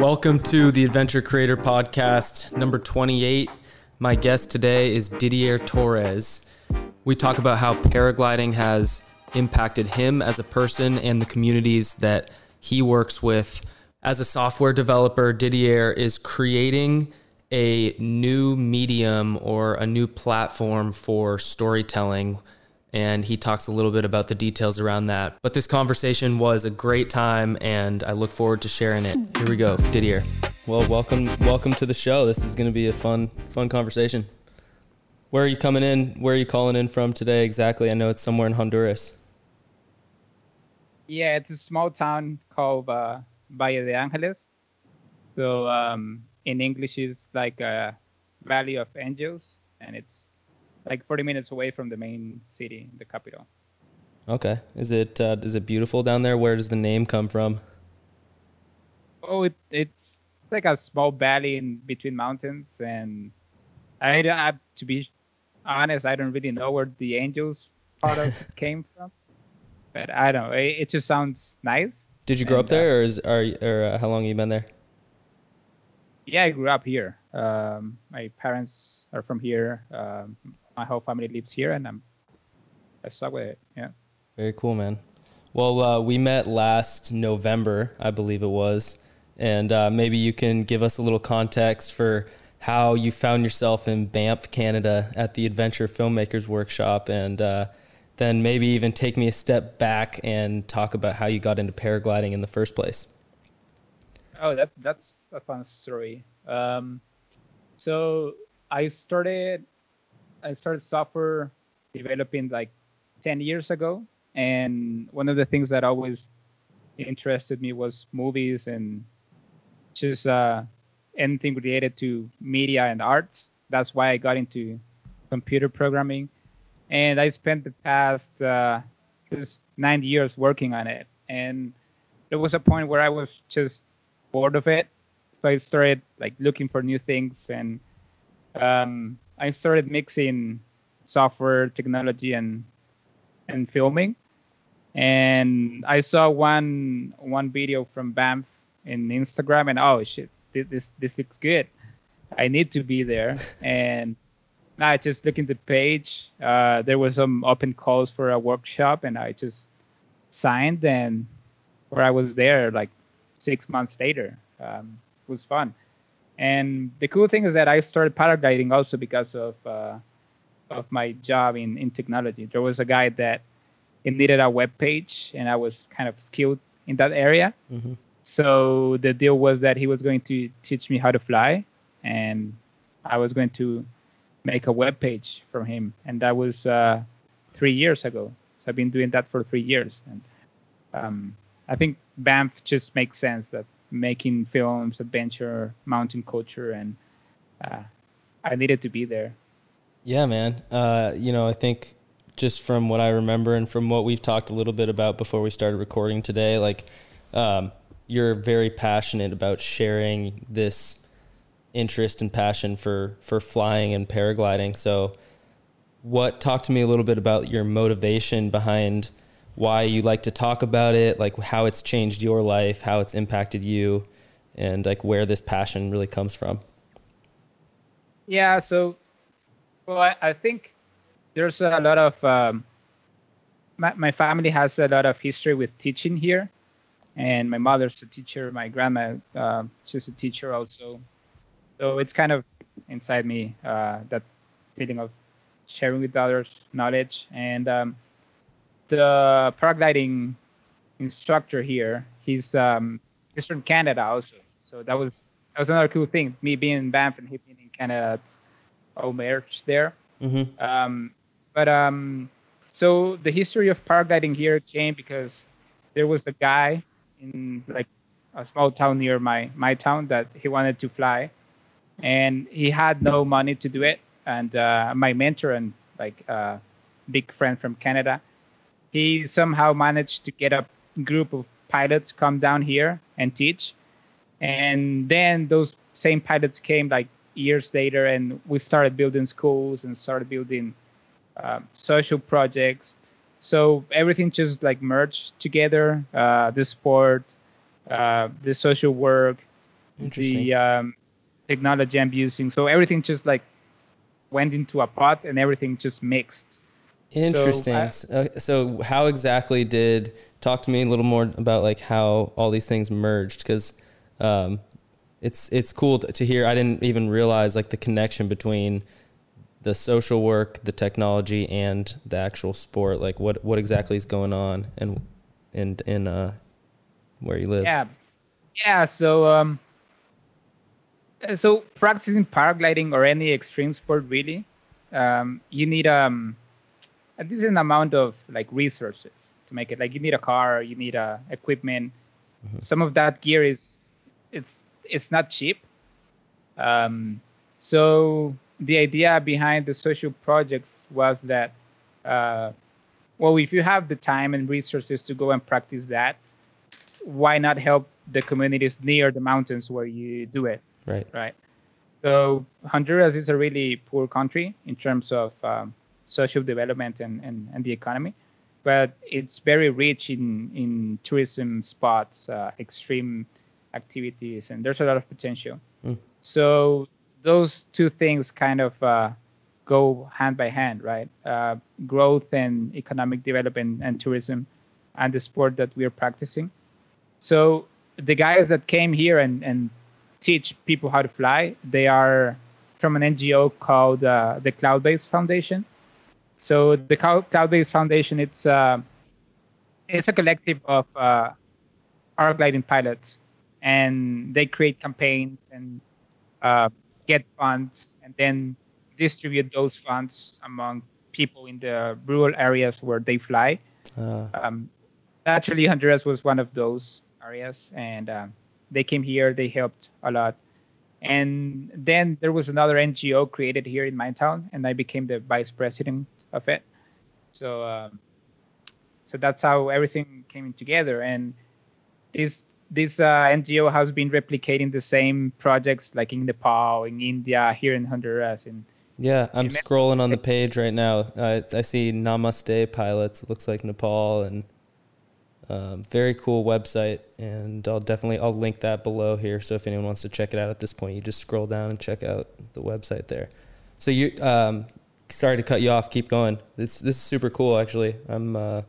Welcome to the Adventure Creator Podcast, number 28. My guest today is Didier Torres. We talk about how paragliding has impacted him as a person and the communities that he works with. As a software developer, Didier is creating a new medium or a new platform for storytelling and he talks a little bit about the details around that. But this conversation was a great time, and I look forward to sharing it. Here we go, Didier. Well, welcome, welcome to the show. This is going to be a fun, fun conversation. Where are you coming in? Where are you calling in from today exactly? I know it's somewhere in Honduras. Yeah, it's a small town called uh, Valle de Angeles. So um, in English, it's like a Valley of Angels, and it's like 40 minutes away from the main city, the capital. Okay. Is it uh, is it beautiful down there? Where does the name come from? Oh, it, it's like a small valley in between mountains, and I don't have to be honest. I don't really know where the angels part of came from, but I don't know. It, it just sounds nice. Did you grow and, up there, or is are or uh, how long have you been there? Yeah, I grew up here. Um, my parents are from here. Um, my whole family lives here, and I'm I stuck with it. Yeah. Very cool, man. Well, uh, we met last November, I believe it was, and uh, maybe you can give us a little context for how you found yourself in Banff, Canada, at the Adventure Filmmakers Workshop, and uh, then maybe even take me a step back and talk about how you got into paragliding in the first place. Oh, that that's a fun story. Um, so I started I started software developing like 10 years ago. And one of the things that always interested me was movies and just uh, anything related to media and arts. That's why I got into computer programming. And I spent the past uh, just nine years working on it. And there was a point where I was just bored of it. So I started like looking for new things and um, I started mixing software technology and and filming, and I saw one one video from Banff in Instagram, and oh shit, this this looks good. I need to be there, and I just looked at the page. Uh, there was some open calls for a workshop, and I just signed, and where I was there like six months later. Um, it was fun. And the cool thing is that I started paragliding also because of uh, of my job in, in technology. There was a guy that it needed a web page, and I was kind of skilled in that area. Mm-hmm. So the deal was that he was going to teach me how to fly, and I was going to make a web page for him. And that was uh, three years ago. So I've been doing that for three years, and um, I think Banff just makes sense that making films, adventure, mountain culture, and uh, I needed to be there. Yeah, man. Uh, you know, I think just from what I remember and from what we've talked a little bit about before we started recording today, like um, you're very passionate about sharing this interest and passion for for flying and paragliding. So, what talk to me a little bit about your motivation behind why you like to talk about it, like how it's changed your life, how it's impacted you, and like where this passion really comes from. Yeah, so well, I, I think there's a lot of um, my, my family has a lot of history with teaching here, and my mother's a teacher, my grandma uh, she's a teacher also, so it's kind of inside me uh, that feeling of sharing with others knowledge and. Um, the paragliding instructor here, he's um, he's from Canada also. So that was that was another cool thing. Me being in Banff and he being in Canada, all merged there. Mm-hmm. Um, but um, so the history of paragliding here came because there was a guy in like a small town near my my town that he wanted to fly, and he had no money to do it. And uh, my mentor and like uh, big friend from Canada, he somehow managed to get a group of pilots come down here and teach and then those same pilots came like years later and we started building schools and started building uh, social projects so everything just like merged together uh, the sport uh, the social work the um, technology I'm using. So everything just like went into a pot and everything just mixed. Interesting. So, I, so, how exactly did talk to me a little more about like how all these things merged? Because um, it's it's cool to hear. I didn't even realize like the connection between the social work, the technology, and the actual sport. Like what what exactly is going on and and in uh where you live? Yeah, yeah. So um, so practicing paragliding or any extreme sport really, um, you need um a decent amount of like resources to make it. Like you need a car, you need a uh, equipment. Mm-hmm. Some of that gear is it's it's not cheap. Um, so the idea behind the social projects was that, uh, well, if you have the time and resources to go and practice that, why not help the communities near the mountains where you do it? Right. Right. So Honduras is a really poor country in terms of um, social development and, and, and the economy, but it's very rich in, in tourism spots, uh, extreme activities, and there's a lot of potential. Mm. So those two things kind of uh, go hand by hand, right? Uh, growth and economic development and tourism, and the sport that we're practicing. So the guys that came here and, and teach people how to fly, they are from an NGO called uh, the Cloudbase Foundation. So the Cloudbase Foundation, it's uh, it's a collective of uh, paragliding pilots, and they create campaigns and uh, get funds and then distribute those funds among people in the rural areas where they fly. Uh. Um, naturally, Honduras was one of those areas, and um, they came here. They helped a lot. And then there was another NGO created here in my town, and I became the vice president of it. So, um, so that's how everything came together. And this this uh, NGO has been replicating the same projects like in Nepal, in India, here in Honduras, and yeah, I'm scrolling on the page right now. I, I see Namaste pilots. It looks like Nepal and um, very cool website. And I'll definitely I'll link that below here. So if anyone wants to check it out at this point, you just scroll down and check out the website there. So you, um, sorry to cut you off. Keep going. This this is super cool. Actually, I'm uh,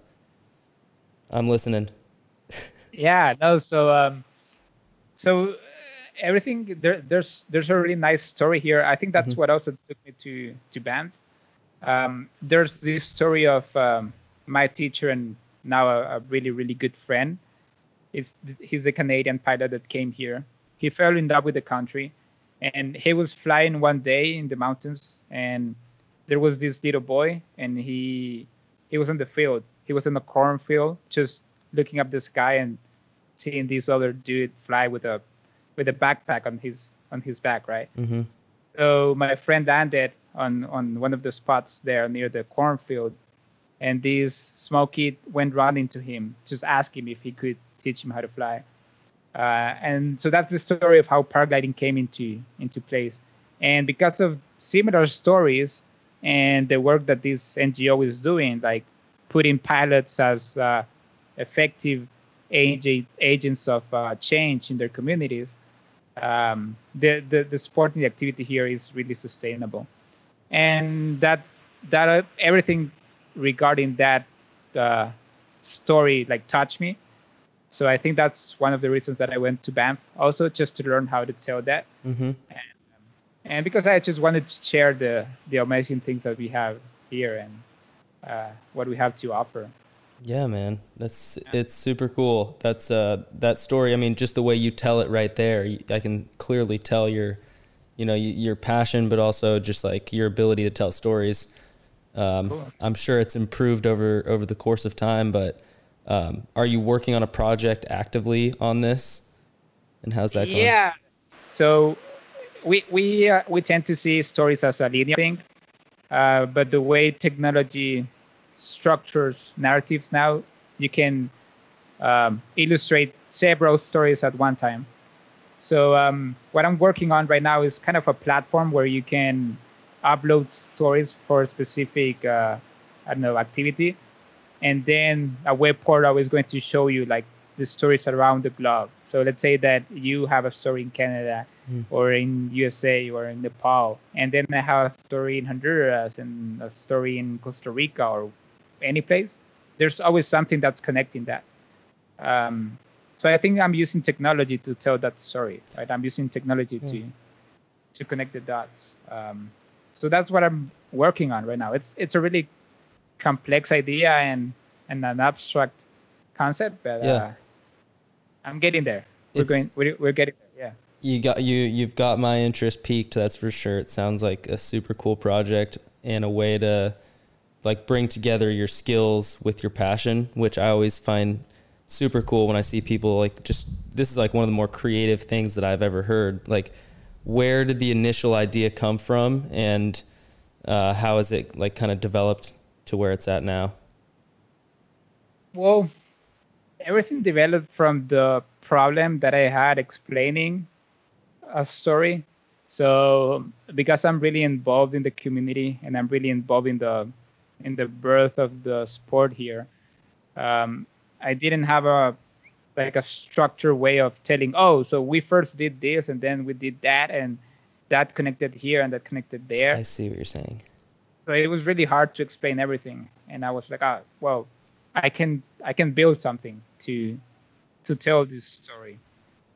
I'm listening yeah no so um so uh, everything there there's there's a really nice story here i think that's mm-hmm. what also took me to to Banff um there's this story of um, my teacher and now a, a really really good friend it's he's a canadian pilot that came here he fell in love with the country and he was flying one day in the mountains and there was this little boy and he he was in the field he was in the cornfield just looking up the sky and seeing this other dude fly with a with a backpack on his on his back, right? Mm-hmm. So my friend landed on on one of the spots there near the cornfield, and this small kid went running to him, just ask him if he could teach him how to fly. Uh, and so that's the story of how paragliding came into into place. And because of similar stories and the work that this NGO is doing, like putting pilots as uh, effective agents of uh, change in their communities, um, the, the, the sporting activity here is really sustainable. And that that uh, everything regarding that uh, story like touched me. So I think that's one of the reasons that I went to Banff also just to learn how to tell that. Mm-hmm. And, because I just wanted to share the the amazing things that we have here and uh, what we have to offer. Yeah, man, that's it's super cool. That's uh that story. I mean, just the way you tell it right there, I can clearly tell your, you know, your passion, but also just like your ability to tell stories. Um, cool. I'm sure it's improved over over the course of time, but um, are you working on a project actively on this? And how's that going? Yeah. So we we uh, we tend to see stories as a linear thing, uh, but the way technology structures narratives now. You can um, illustrate several stories at one time. So um, what I'm working on right now is kind of a platform where you can upload stories for a specific uh, I don't know activity, and then a web portal is going to show you like the stories around the globe. So let's say that you have a story in Canada mm. or in USA or in Nepal, and then I have a story in Honduras and a story in Costa Rica or any place. There's always something that's connecting that. Um, so I think I'm using technology to tell that story. Right? I'm using technology mm. to to connect the dots. Um, so that's what I'm working on right now. It's it's a really complex idea and and an abstract concept, but yeah. uh, I'm getting there. We're it's, going. We're, we're getting. You got you. You've got my interest peaked. That's for sure. It sounds like a super cool project and a way to like bring together your skills with your passion, which I always find super cool when I see people like just this is like one of the more creative things that I've ever heard. Like, where did the initial idea come from, and uh, how is it like kind of developed to where it's at now? Well, everything developed from the problem that I had explaining a story. So because I'm really involved in the community and I'm really involved in the in the birth of the sport here, um, I didn't have a like a structured way of telling. Oh, so we first did this and then we did that and that connected here and that connected there. I see what you're saying. So it was really hard to explain everything, and I was like, ah, well, I can I can build something to to tell this story.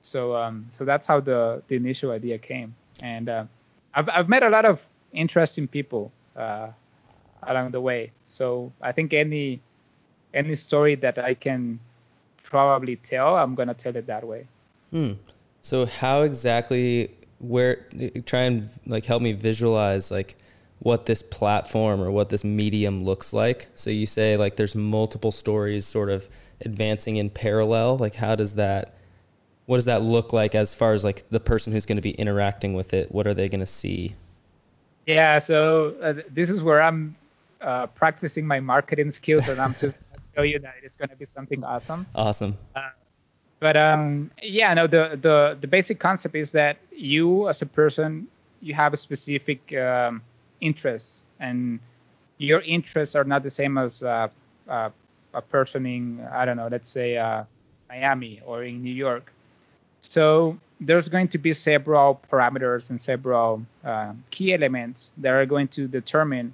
So um, so that's how the the initial idea came, and uh, I've I've met a lot of interesting people uh, along the way. So I think any any story that I can probably tell, I'm gonna tell it that way. Hmm. So how exactly where try and like help me visualize like what this platform or what this medium looks like. So you say like there's multiple stories sort of advancing in parallel. Like how does that what does that look like as far as like the person who's going to be interacting with it? What are they going to see? Yeah, so uh, this is where I'm uh, practicing my marketing skills, and I'm just show you that it's going to be something awesome. Awesome. Uh, but um, yeah, no, the the the basic concept is that you as a person you have a specific um, interests and your interests are not the same as uh, uh, a person in I don't know, let's say uh, Miami or in New York. So there's going to be several parameters and several uh, key elements that are going to determine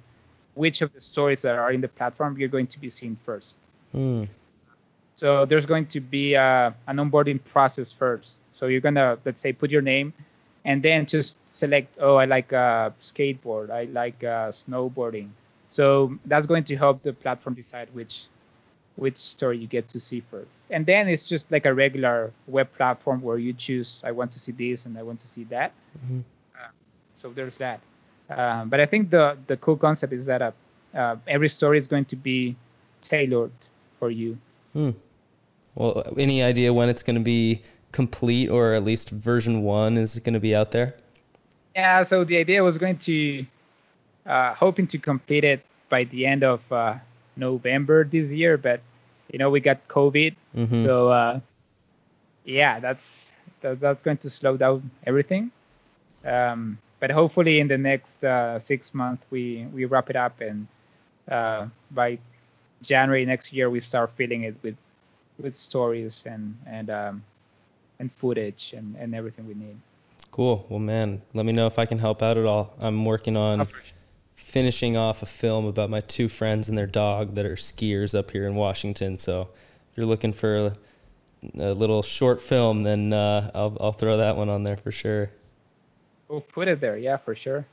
which of the stories that are in the platform you're going to be seeing first. Mm. So there's going to be uh, an onboarding process first. So you're gonna let's say put your name and then just select oh i like uh, skateboard i like uh, snowboarding so that's going to help the platform decide which which story you get to see first and then it's just like a regular web platform where you choose i want to see this and i want to see that mm-hmm. uh, so there's that um, but i think the the cool concept is that uh, uh every story is going to be tailored for you hmm. well any idea when it's going to be complete or at least version one is going to be out there? Yeah, so the idea was going to, uh, hoping to complete it by the end of uh, November this year, but you know we got COVID, mm-hmm. so uh, yeah, that's that, that's going to slow down everything. Um, but hopefully, in the next uh, six months, we we wrap it up, and uh, by January next year, we start filling it with with stories and and um, and footage and, and everything we need. Cool. Well, man, let me know if I can help out at all. I'm working on finishing off a film about my two friends and their dog that are skiers up here in Washington. So if you're looking for a, a little short film, then uh, I'll, I'll throw that one on there for sure. We'll put it there. Yeah, for sure.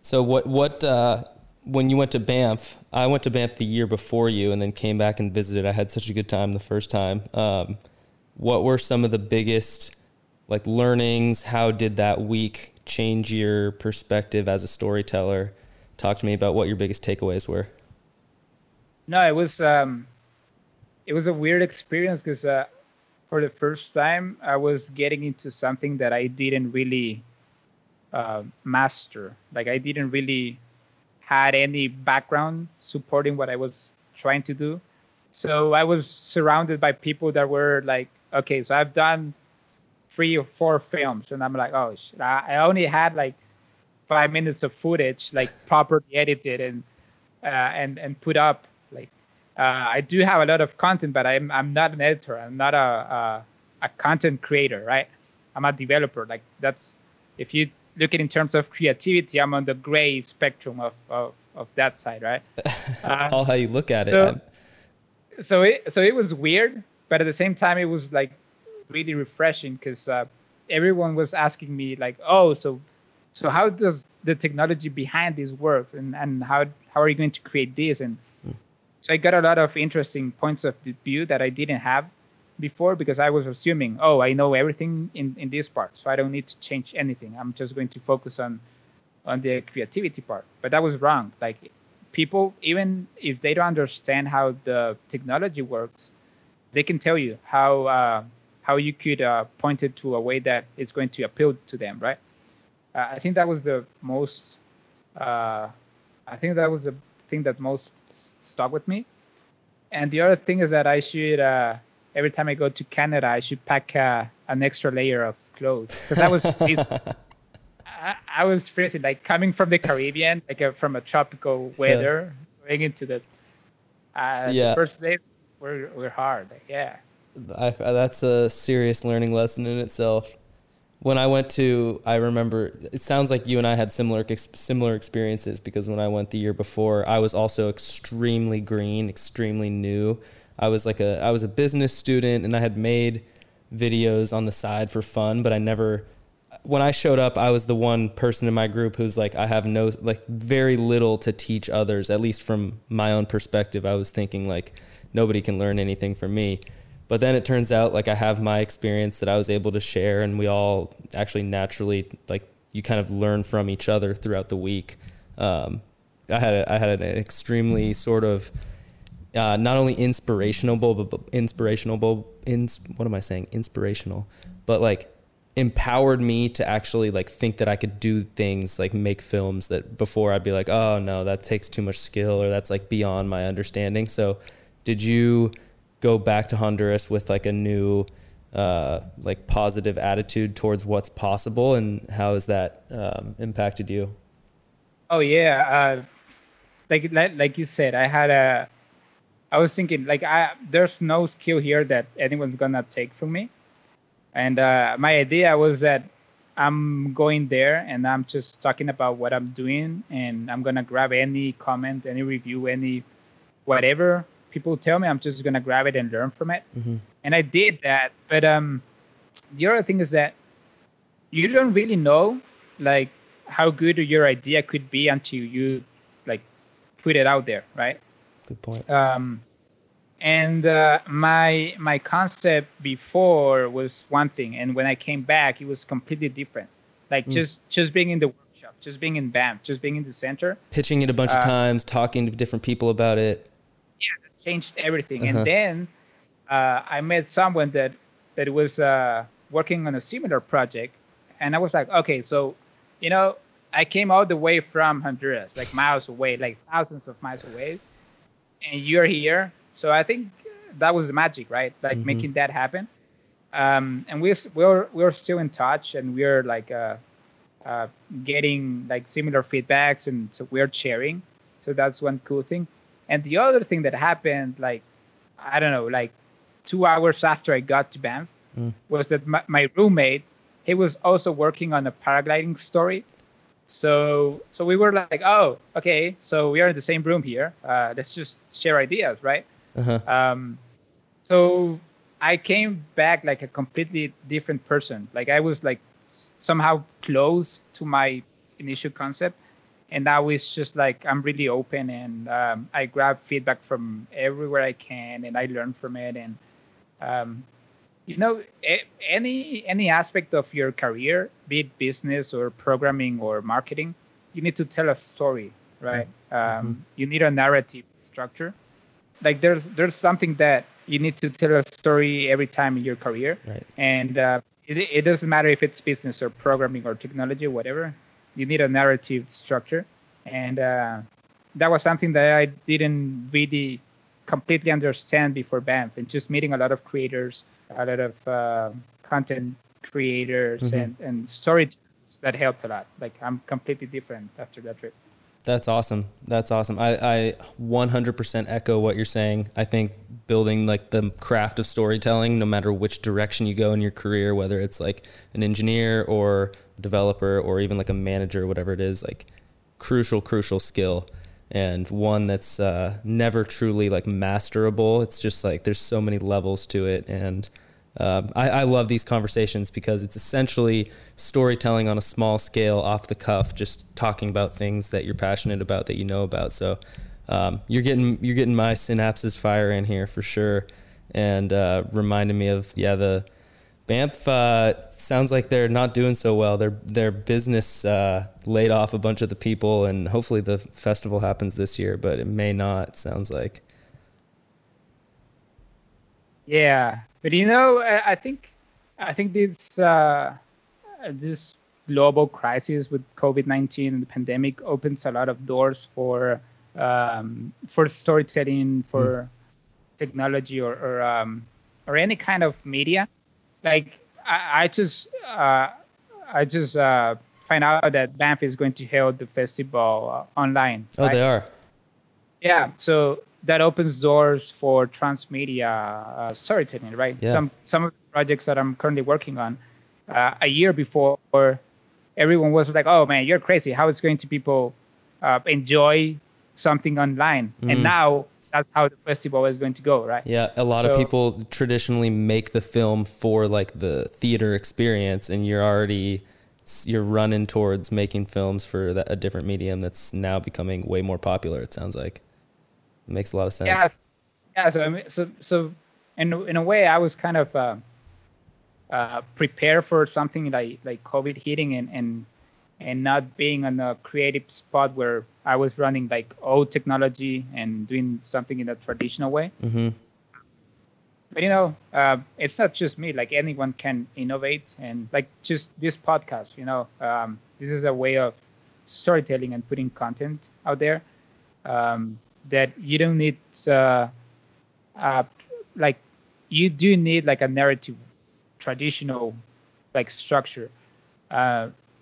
So what, what, uh, when you went to Banff, I went to Banff the year before you and then came back and visited. I had such a good time the first time. Um, what were some of the biggest like learnings? How did that week change your perspective as a storyteller? Talk to me about what your biggest takeaways were. No, it was um, it was a weird experience because uh, for the first time I was getting into something that I didn't really uh, master. Like I didn't really had any background supporting what I was trying to do. So I was surrounded by people that were like okay, so I've done three or four films, and I'm like, oh, shit, I only had like five minutes of footage, like properly edited and uh, and and put up. Like uh, I do have a lot of content, but I'm I'm not an editor. I'm not a, a a content creator, right? I'm a developer. Like that's if you look at in terms of creativity, I'm on the gray spectrum of of, of that side, right? Uh, All how you look at it. So, so it so it was weird, but at the same time, it was like really refreshing because uh, everyone was asking me like, oh, so so how does the technology behind this work, and and how how are you going to create this? And mm. so I got a lot of interesting points of view that I didn't have before because I was assuming, oh, I know everything in, in this part, so I don't need to change anything. I'm just going to focus on on the creativity part. But that was wrong. Like people, even if they don't understand how the technology works, they can tell you how uh, how you could uh, point it to a way that it's going to appeal to them, right? Uh, I think that was the most. Uh, I think that was the thing that most stuck with me. And the other thing is that I should uh, every time I go to Canada, I should pack uh, an extra layer of clothes because I was I, I, was freezing like coming from the Caribbean, like a, from a tropical weather, yeah. going into the uh, yeah. the first days were were hard. Yeah, I, that's a serious learning lesson in itself. When I went to, I remember it sounds like you and I had similar similar experiences because when I went the year before, I was also extremely green, extremely new I was like a I was a business student and I had made videos on the side for fun, but I never when I showed up, I was the one person in my group who's like I have no like very little to teach others, at least from my own perspective. I was thinking like nobody can learn anything from me. But then it turns out like I have my experience that I was able to share and we all actually naturally like you kind of learn from each other throughout the week. Um, I had a, I had an extremely sort of uh, not only inspirational, but, but inspirational, ins, what am I saying? Inspirational, but like empowered me to actually like think that I could do things like make films that before I'd be like, oh no, that takes too much skill or that's like beyond my understanding. So, did you go back to Honduras with like a new, uh, like positive attitude towards what's possible, and how has that um, impacted you? Oh yeah, uh, like like you said, I had a I was thinking like I there's no skill here that anyone's gonna take from me, and uh, my idea was that I'm going there and I'm just talking about what I'm doing and I'm gonna grab any comment, any review, any whatever people tell me. I'm just gonna grab it and learn from it, mm-hmm. and I did that. But um, the other thing is that you don't really know like how good your idea could be until you like put it out there, right? Good point. Um, and uh, my my concept before was one thing, and when I came back, it was completely different. Like mm. just just being in the workshop, just being in Banff, just being in the center, pitching it a bunch uh, of times, talking to different people about it. Changed everything. Uh-huh. And then uh, I met someone that that was uh, working on a similar project, and I was like, okay, so you know, I came all the way from Honduras, like miles away, like thousands of miles away and you're here. So I think that was the magic, right? Like mm-hmm. making that happen. Um, and we're we're we're still in touch, and we're like uh, uh, getting like similar feedbacks, and so we're sharing. So that's one cool thing. And the other thing that happened, like I don't know, like two hours after I got to Banff, mm. was that my, my roommate he was also working on a paragliding story so so we were like, oh, okay, so we are in the same room here. Uh, let's just share ideas, right? Uh-huh. Um, so I came back like a completely different person. Like I was like somehow close to my initial concept, and now it's just like I'm really open and um, I grab feedback from everywhere I can, and I learn from it, and um, you know any any aspect of your career be it business or programming or marketing you need to tell a story right? Mm-hmm. um, you need a narrative structure. Like there's there's something that you need to tell a story every time in your career. Right. and uh, it, it doesn't matter if it's business or programming or technology or whatever you need a narrative structure and uh, that was something that i didn't really completely understand before banff and just meeting a lot of creators a lot of uh, content creators mm-hmm. and, and storytellers that helped a lot. Like I'm completely different after that trip. That's awesome. That's awesome. I, I 100% echo what you're saying. I think building like the craft of storytelling, no matter which direction you go in your career, whether it's like an engineer or developer or even like a manager, whatever it is, like crucial, crucial skill and one that's uh, never truly like masterable. It's just like there's so many levels to it, and um, I, I, love these conversations because it's essentially storytelling on a small scale, off the cuff, just talking about things that you're passionate about, that you know about. So um, you're getting you're getting my synapses firing here for sure, and uh, reminding me of yeah the Banff uh, sounds like they're not doing so well. Their their business uh, laid off a bunch of the people, and hopefully the festival happens this year, but it may not. Sounds like. Yeah, but you know, I think I think this uh, this global crisis with COVID nineteen and the pandemic opens a lot of doors for um, for storytelling, for mm. technology, or or, um, or any kind of media like I, I just uh, I just uh, find out that Banff is going to hold the festival uh, online. Oh, right? they are. Yeah, so that opens doors for transmedia uh, storytelling, right? Yeah. Some some of the projects that I'm currently working on, uh, a year before, everyone was like, "Oh man, you're crazy! How is going to people uh, enjoy something online?" Mm. And now that's how the festival is going to go, right? Yeah, a lot so, of people traditionally make the film for like the theater experience, and you're already you're running towards making films for that, a different medium that's now becoming way more popular. It sounds like it makes a lot of sense. Yeah, yeah. So I mean, so so in in a way, I was kind of uh, uh, prepared for something like like COVID hitting and and and not being on a creative spot where I was running like old technology and doing something in a traditional way. Mm-hmm. But you know, uh, it's not just me. Like anyone can innovate, and like just this podcast. You know, um, this is a way of storytelling and putting content out there um, that you don't need. Uh, uh, like you do need like a narrative, traditional, like structure.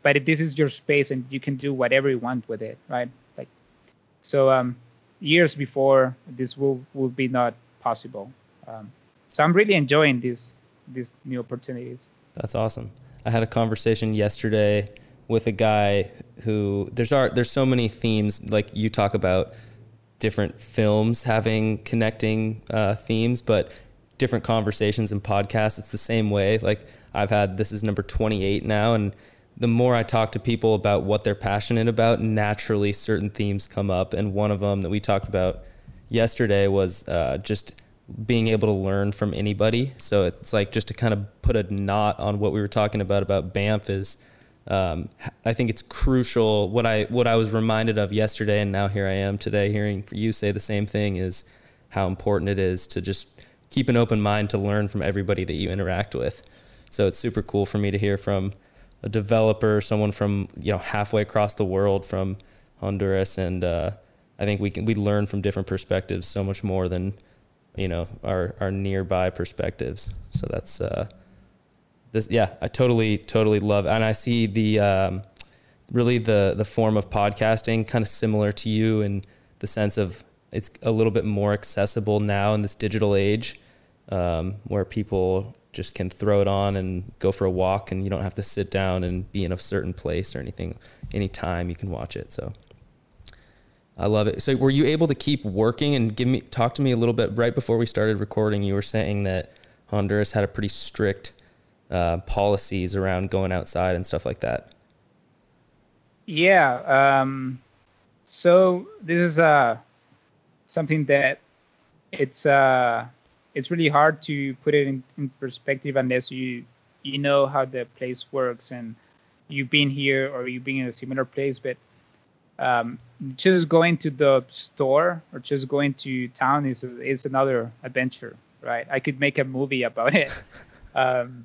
But this is your space and you can do whatever you want with it right? Like so um years before this will will be not possible. Um, so i'm really enjoying these these new opportunities. That's awesome. I had a conversation yesterday with a guy who there's art there's so many themes like you talk about different films having connecting uh, themes but different conversations and podcasts it's the same way. Like i've had this is number 28 now and the more I talk to people about what they're passionate about, naturally certain themes come up. And one of them that we talked about yesterday was uh, just being able to learn from anybody. So it's like just to kind of put a knot on what we were talking about about Banff is. Um, I think it's crucial. What I what I was reminded of yesterday, and now here I am today, hearing you say the same thing, is how important it is to just keep an open mind to learn from everybody that you interact with. So it's super cool for me to hear from a developer, someone from you know halfway across the world from Honduras, and uh, I think we can we learn from different perspectives so much more than you know our our nearby perspectives. So that's uh, this. Yeah, I totally totally love, and I see the um, really the the form of podcasting kind of similar to you in the sense of it's a little bit more accessible now in this digital age, um, where people just can throw it on and go for a walk and you don't have to sit down and be in a certain place or anything anytime you can watch it so. I love it. So were you able to keep working? And give me talk to me a little bit right before we started recording you were saying that honduras had a pretty strict uh, policies around going outside and stuff like that. Yeah um, so this is uh, something that it's uh, it's really hard to put it in, in perspective unless you you know how the place works and you've been here or you've been in a similar place but um, just going to the store or just going to town is is another adventure right? I could make a movie about it. Um,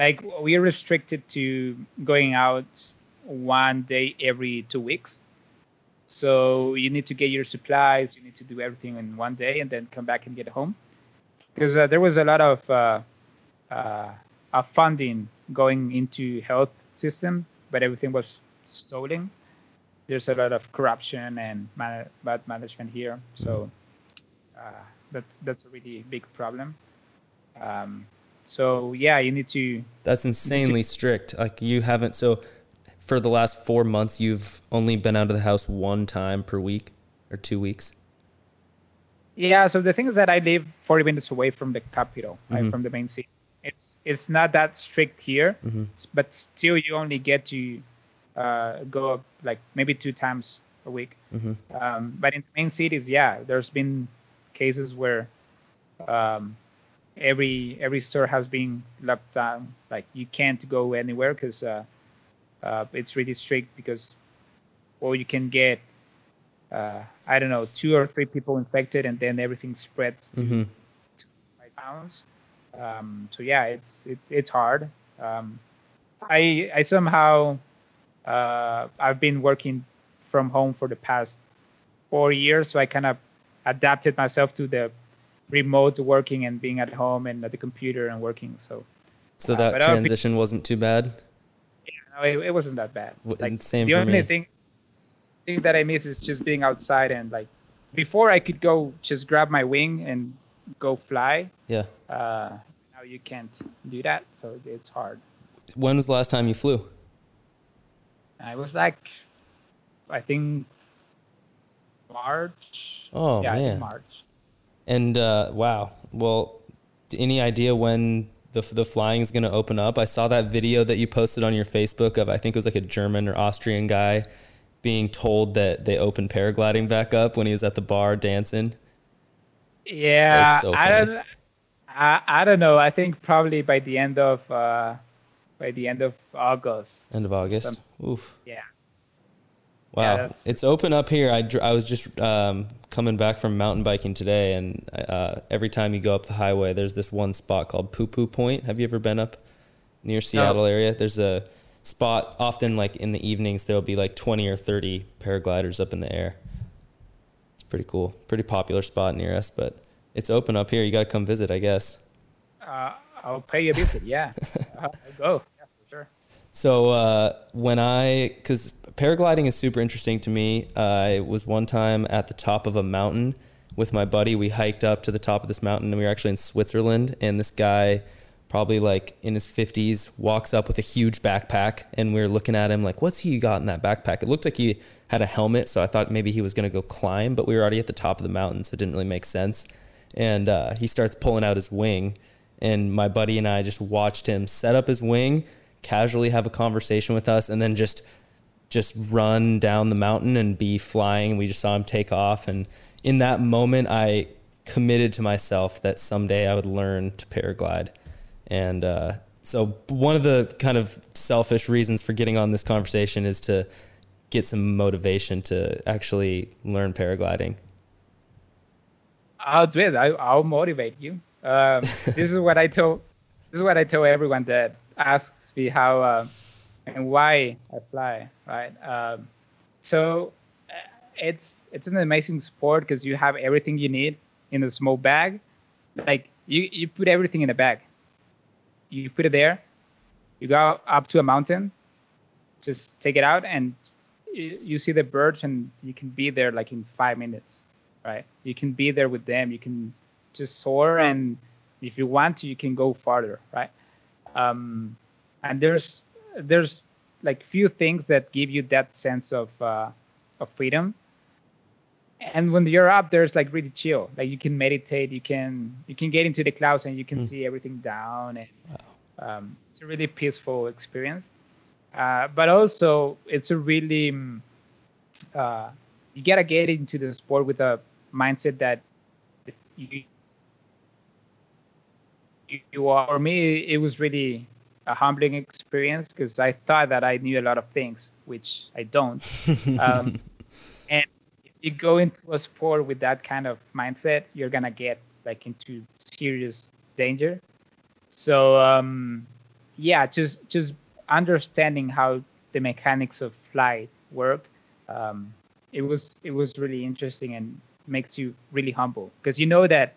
like we're restricted to going out one day every two weeks. So you need to get your supplies you need to do everything in one day and then come back and get home because uh, there was a lot of uh, uh, funding going into health system, but everything was stolen. there's a lot of corruption and man- bad management here. So uh, that's that's a really big problem. Um, so yeah, you need to. That's insanely strict. Like you haven't so for the last four months you've only been out of the house one time per week or two weeks. Yeah. So the thing is that I live 40 minutes away from the capital, right, Mhm. from the main city. It's it's not that strict here, Mhm. but still you only get to uh, go like maybe two times a week. Mhm. Um, but in the main cities, yeah, there's been cases where um, every every store has been locked down. Like you can't go anywhere because uh, uh, it's really strict. Because all you can get uh, I don't know two or three people infected, and then everything spreads to Mhm. five pounds. Um, so yeah, it's it, it's hard. Um, I I somehow uh, I've been working from home for the past four years, so I kind of adapted myself to the remote working and being at home and at the computer and working. So So Uh, that but I'll be- transition wasn't too bad. you know, it, it wasn't that bad. Like same the for only me. thing thing that I miss is just being outside and like before I could go just grab my wing and go fly. Yeah. Uh, now you can't do that, so it's hard. When was the last time you flew? I was like, I think March. Oh, yeah, I man. think March. And uh, wow. Well, any idea when the the flying is going to open up? I saw that video that you posted on your Facebook of I think it was like a German or Austrian guy being told that they opened paragliding back up when he was at the bar dancing. Yeah, so I don't. I, I don't know. I think probably by the end of uh, by the end of August. End of August. Some- Oof. Yeah. Wow. that's- it's open up here. I, I was just um, coming back from mountain biking today, and uh, every time you go up the highway, there's this one spot called Poo Poo Point. Have you ever been up near Seattle area? There's a spot, often like in the evenings, there'll be like 20 or 30 paragliders up in the air. It's pretty cool. Pretty popular spot near us, but it's open up here. You got to come visit, I guess. Uh, I'll pay you a visit. Yeah, uh, I'll go. Yeah, for sure. So uh, when I, because paragliding is super interesting to me. I was one time at the top of a mountain with my buddy. We hiked up to the top of this mountain, and we were actually in Switzerland. And this guy, probably like in his fifties, walks up with a huge backpack, and we are looking at him like, "What's he got in that backpack?" It looked like he had a helmet, so I thought maybe he was gonna go climb, but we were already at the top of the mountain, so it didn't really make sense. And uh, he starts pulling out his wing, and my buddy and I just watched him set up his wing, casually have a conversation with us, and then just just run down the mountain and be flying. We just saw him take off, and in that moment, I committed to myself that someday I would learn to paraglide. And uh, so, one of the kind of selfish reasons for getting on this conversation is to get some motivation to actually learn paragliding. I'll do it. I, I'll motivate you. Um, this is what I told. This is what I tell everyone that asks me how uh, and why I fly. Right. Um, so uh, it's it's an amazing sport because you have everything you need in a small bag. Like you you put everything in a bag. You put it there. You go up to a mountain. Just take it out and you, see the birds and you can be there like in five minutes right? You can be there with them. You can just soar, and if you want to, you can go farther, right? Um, and there's there's like few things that give you that sense of uh, of freedom. And when you're up, there's like really chill. Like you can meditate. You can you can get into the clouds and you can Mm. see everything down, and um, it's a really peaceful experience. Uh, but also, it's a really mm, uh, you gotta get into the sport with a mindset that you you- you are. For me, it was really a humbling experience because I thought that I knew a lot of things, which I don't. Um, you go into a sport with that kind of mindset, you're gonna get like into serious danger. So um, yeah, just just understanding how the mechanics of flight work. Um, it was it was really interesting and makes you really humble because you know that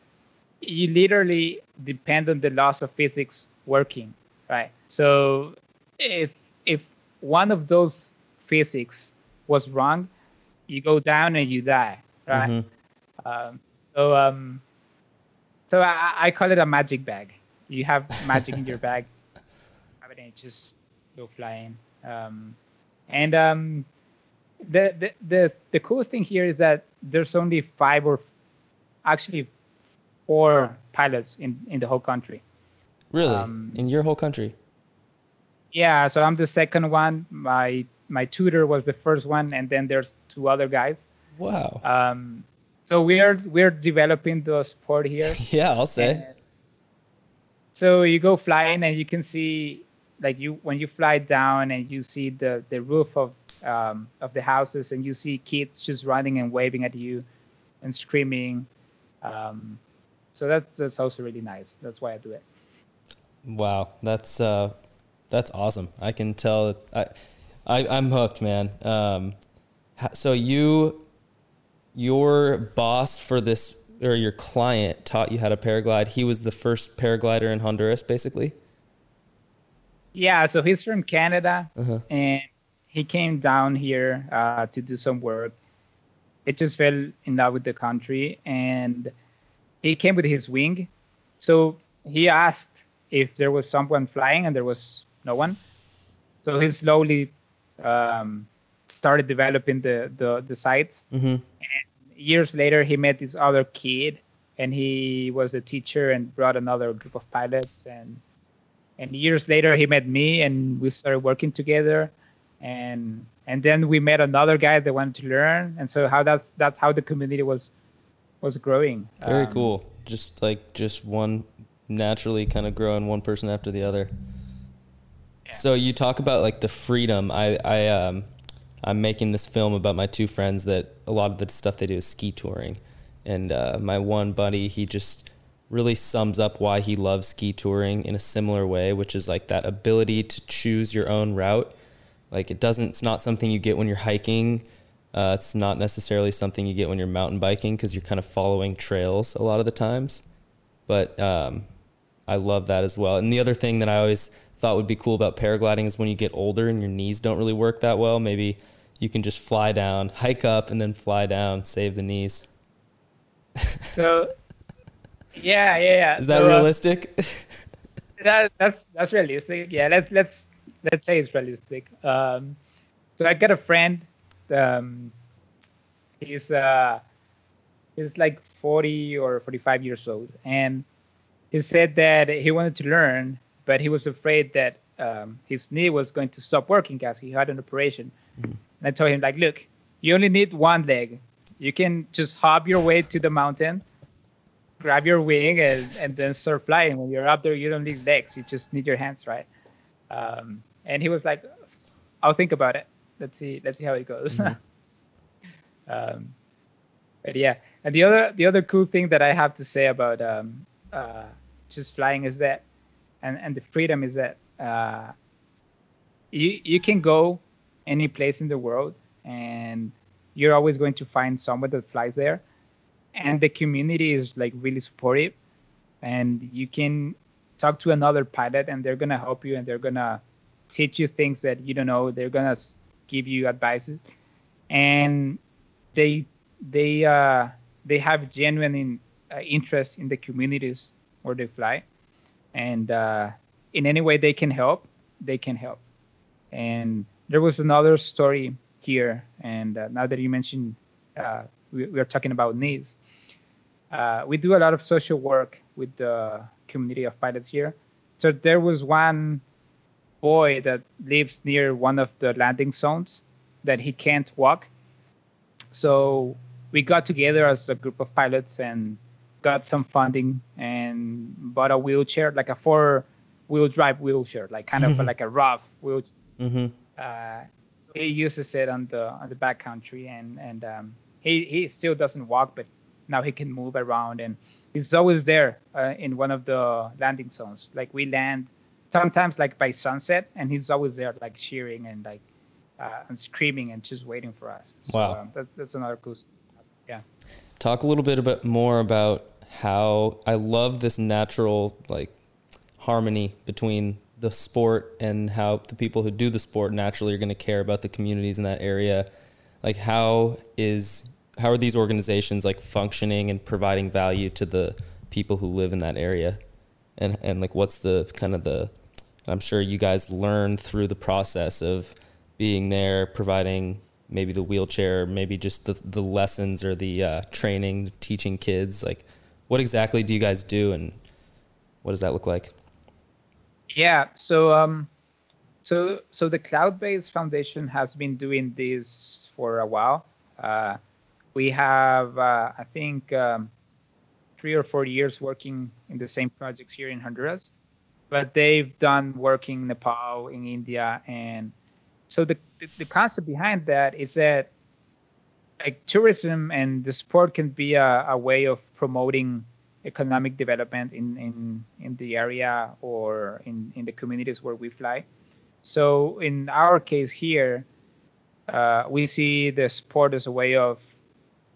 you literally depend on the laws of physics working, right? So if if one of those physics was wrong, you go down and you die, right? Mm-hmm. Um, so um, so I, I call it a magic bag. You have magic in your bag, have it and just go flying. Um, and um, the, the the the cool thing here is that there's only five or actually four pilots in in the whole country. Really? Um, in your whole country? Yeah, so I'm the second one. My my tutor was the first one, and then there's two other guys. Wow. Um, so we're we're developing the sport here. yeah, I'll say. And so you go flying, and you can see like you when you fly down, and you see the the roof of um, of the houses, and you see kids just running and waving at you, and screaming. Um, so that's that's also really nice. That's why I do it. Wow, that's uh, that's awesome. I can tell. I, I I'm hooked, man. Um, so you, your boss for this or your client taught you how to paraglide. He was the first paraglider in Honduras, basically. Yeah, so he's from Canada, Uh-huh. and he came down here uh, to do some work. It just fell in love with the country, and he came with his wing. So he asked if there was someone flying, and there was no one. So he slowly um, started developing the the, the sites. Mm-hmm. Years later, he met this other kid, and he was a teacher and brought another group of pilots. And and years later, he met me, and we started working together. And and then we met another guy that wanted to learn, and so how that's that's how the community was was growing. Very Um, cool. Just like just one naturally kind of growing one person after the other. So you talk about like the freedom. I I um I'm making this film about my two friends that a lot of the stuff they do is ski touring, and uh, my one buddy he just really sums up why he loves ski touring in a similar way, which is like that ability to choose your own route. Like it doesn't. It's not something you get when you're hiking. Uh, it's not necessarily something you get when you're mountain biking because you're kind of following trails a lot of the times. But um, I love that as well. And the other thing that I always thought would be cool about paragliding is when you get older and your knees don't really work that well, maybe you can just fly down, hike up, and then fly down, save the knees. So yeah, yeah, yeah. Is that So, uh, realistic? that that's that's realistic. Yeah, let's let's let's say it's realistic. Um, so I got a friend. Um, he's uh, he's like forty or forty-five years old, and he said that he wanted to learn, but he was afraid that um, his knee was going to stop working because he had an operation. And I told him like, look, you only need one leg. You can just hop your way to the mountain grab your wing and, and then start flying. When you're up there, you don't need legs; you just need your hands, right? Um, and he was like, "I'll think about it. Let's see. Let's see how it goes." um, but yeah, and the other the other cool thing that I have to say about um, uh, just flying is that, and and the freedom is that uh, you you can go any place in the world, and you're always going to find someone that flies there. And the community is like really supportive. And you can talk to another pilot and they're gonna help you and they're gonna teach you things that you don't know. They're gonna give you advices. And they they uh they have genuine in, uh, interest in the communities where they fly and uh in any way they can help they can help and there was another story here and uh, now that you mentioned uh, we, we are talking about needs uh, we do a lot of social work with the community of pilots here. So there was one boy that lives near one of the landing zones that he can't walk. So we got together as a group of pilots and got some funding and bought a wheelchair, like a four wheel drive wheelchair, like kind of like a rough wheelchair. Mm-hmm. uh, so he uses it on the on the backcountry and and um, he he still doesn't walk but now he can move around and he's always there uh, in one of the landing zones. Like we land sometimes like by sunset and he's always there like cheering and like uh, and screaming and just waiting for us. So, Wow. um, that, that's another cool yeah. Talk a little bit about more about how I love this natural like harmony between the sport and how the people who do the sport naturally are going to care about the communities in that area. like how is how are these organizations like functioning and providing value to the people who live in that area and and like what's the kind of the i'm sure you guys learn through the process of being there providing maybe the wheelchair maybe just the, the lessons or the uh, training teaching kids like what exactly do you guys do and what does that look like? Yeah so um so so the Cloud Base Foundation has been doing this for a while. Uh, we have uh, i think um, three or four years working in the same projects here in honduras but they've done working in nepal in india and so the, the, the concept behind that is that like tourism and the sport can be a, a way of promoting economic development in, in, in the area or in, in the communities where we fly. So in our case here, uh, we see the sport as a way of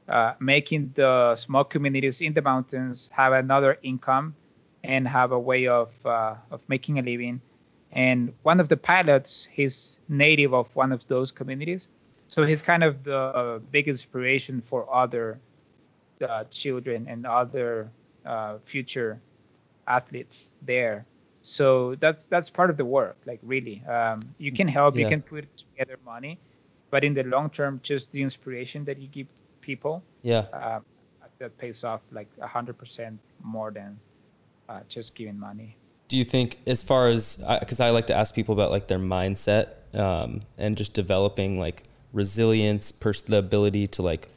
uh, making the small communities in the mountains have another income and have a way of uh, of making a living and one of the pilots, he's native of one of those communities. So he's kind of the uh, big inspiration for other uh, children and other uh, future athletes there. So that's that's part of the work. Like really, um, you can help, yeah. you can put together money, but in the long term, just the inspiration that you give people, yeah, um, that pays off like a hundred percent more than uh, just giving money do you think as far as because I, I, like to ask people about like their mindset um, and just developing like resilience pers- the ability to like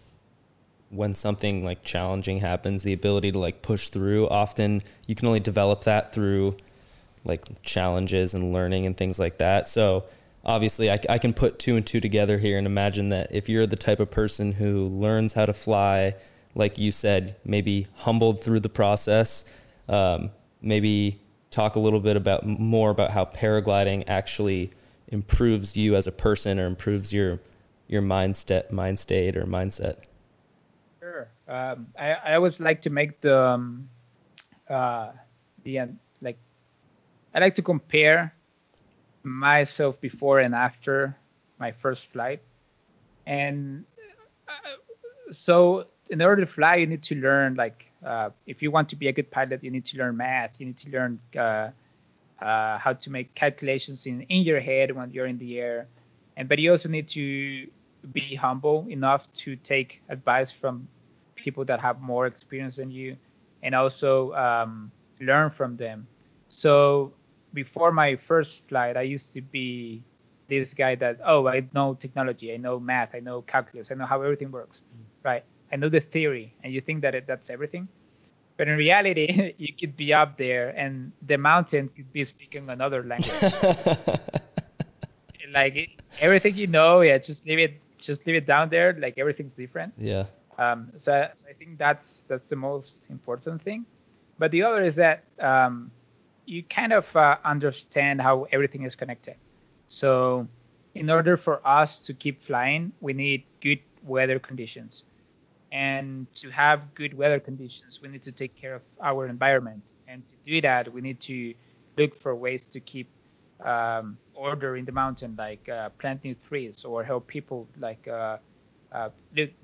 when something like challenging happens the ability to like push through often you can only develop that through like challenges and learning and things like that. So obviously I, I can put two and two together here and imagine that if you're the type of person who learns how to fly like you said maybe humbled through the process um, maybe talk a little bit about more about how paragliding actually improves you as a person or improves your your mindset mind state or mindset um, I, I always like to make the um, uh, the uh, like i like to compare myself before and after my first flight and uh, so in order to fly you need to learn like uh, if you want to be a good pilot, you need to learn math. You need to learn uh, uh, how to make calculations in, in your head when you're in the air. And but you also need to be humble enough to take advice from people that have more experience than you, and also um, learn from them. So before my first flight, I used to be this guy that oh I know technology, I know math, I know calculus, I know how everything works, mm. right? I know the theory, and you think that it, that's everything. But in reality, you could be up there, and the mountain could be speaking another language. like everything you know, yeah, just leave it, just leave it down there. Like everything's different. Yeah. Um, so, so I think that's that's the most important thing. But the other is that um, you kind of uh, understand how everything is connected. So, in order for us to keep flying, we need good weather conditions and to have good weather conditions, we need to take care of our environment. And to do that, we need to look for ways to keep um, order in the mountain, like uh, plant new trees or help people. Like uh, uh,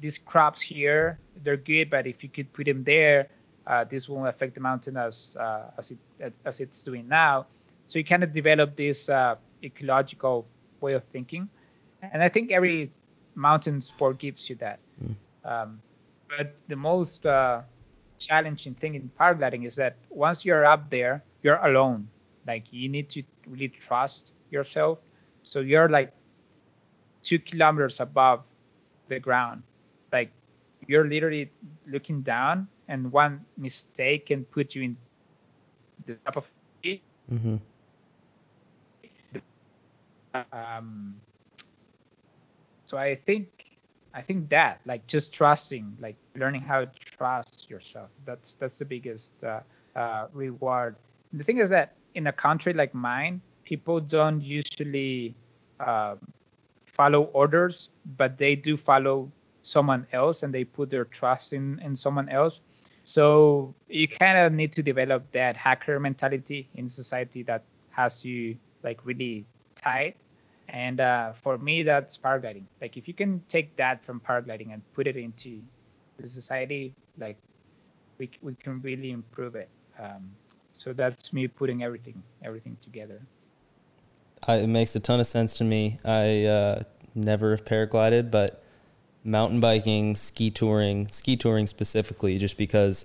these crops here, they're good, but if you could put them there, uh, this won't affect the mountain as uh, as it as it's doing now. So you kind of develop this uh, ecological way of thinking, and I think every mountain sport gives you that. Mm. Um, but the most uh, challenging thing in paragliding is that once you're up there, you're alone. Like you need to really trust yourself. So you're like two kilometers above the ground. Like you're literally looking down, and one mistake can put you in the top of it. Mm-hmm. Um, so I think I think that like just trusting, like learning how to trust yourself. That's that's the biggest uh, uh, reward. The thing is that in a country like mine, people don't usually uh, follow orders, but they do follow someone else, and they put their trust in in someone else. So you kind of need to develop that hacker mentality in society that has you like really tight And uh, for me, that's paragliding. Like if you can take that from paragliding and put it into the society, like we we can really improve it. Um, so that's me putting everything everything together. I, it makes a ton of sense to me. I uh, never have paraglided, but mountain biking, ski touring, ski touring specifically, just because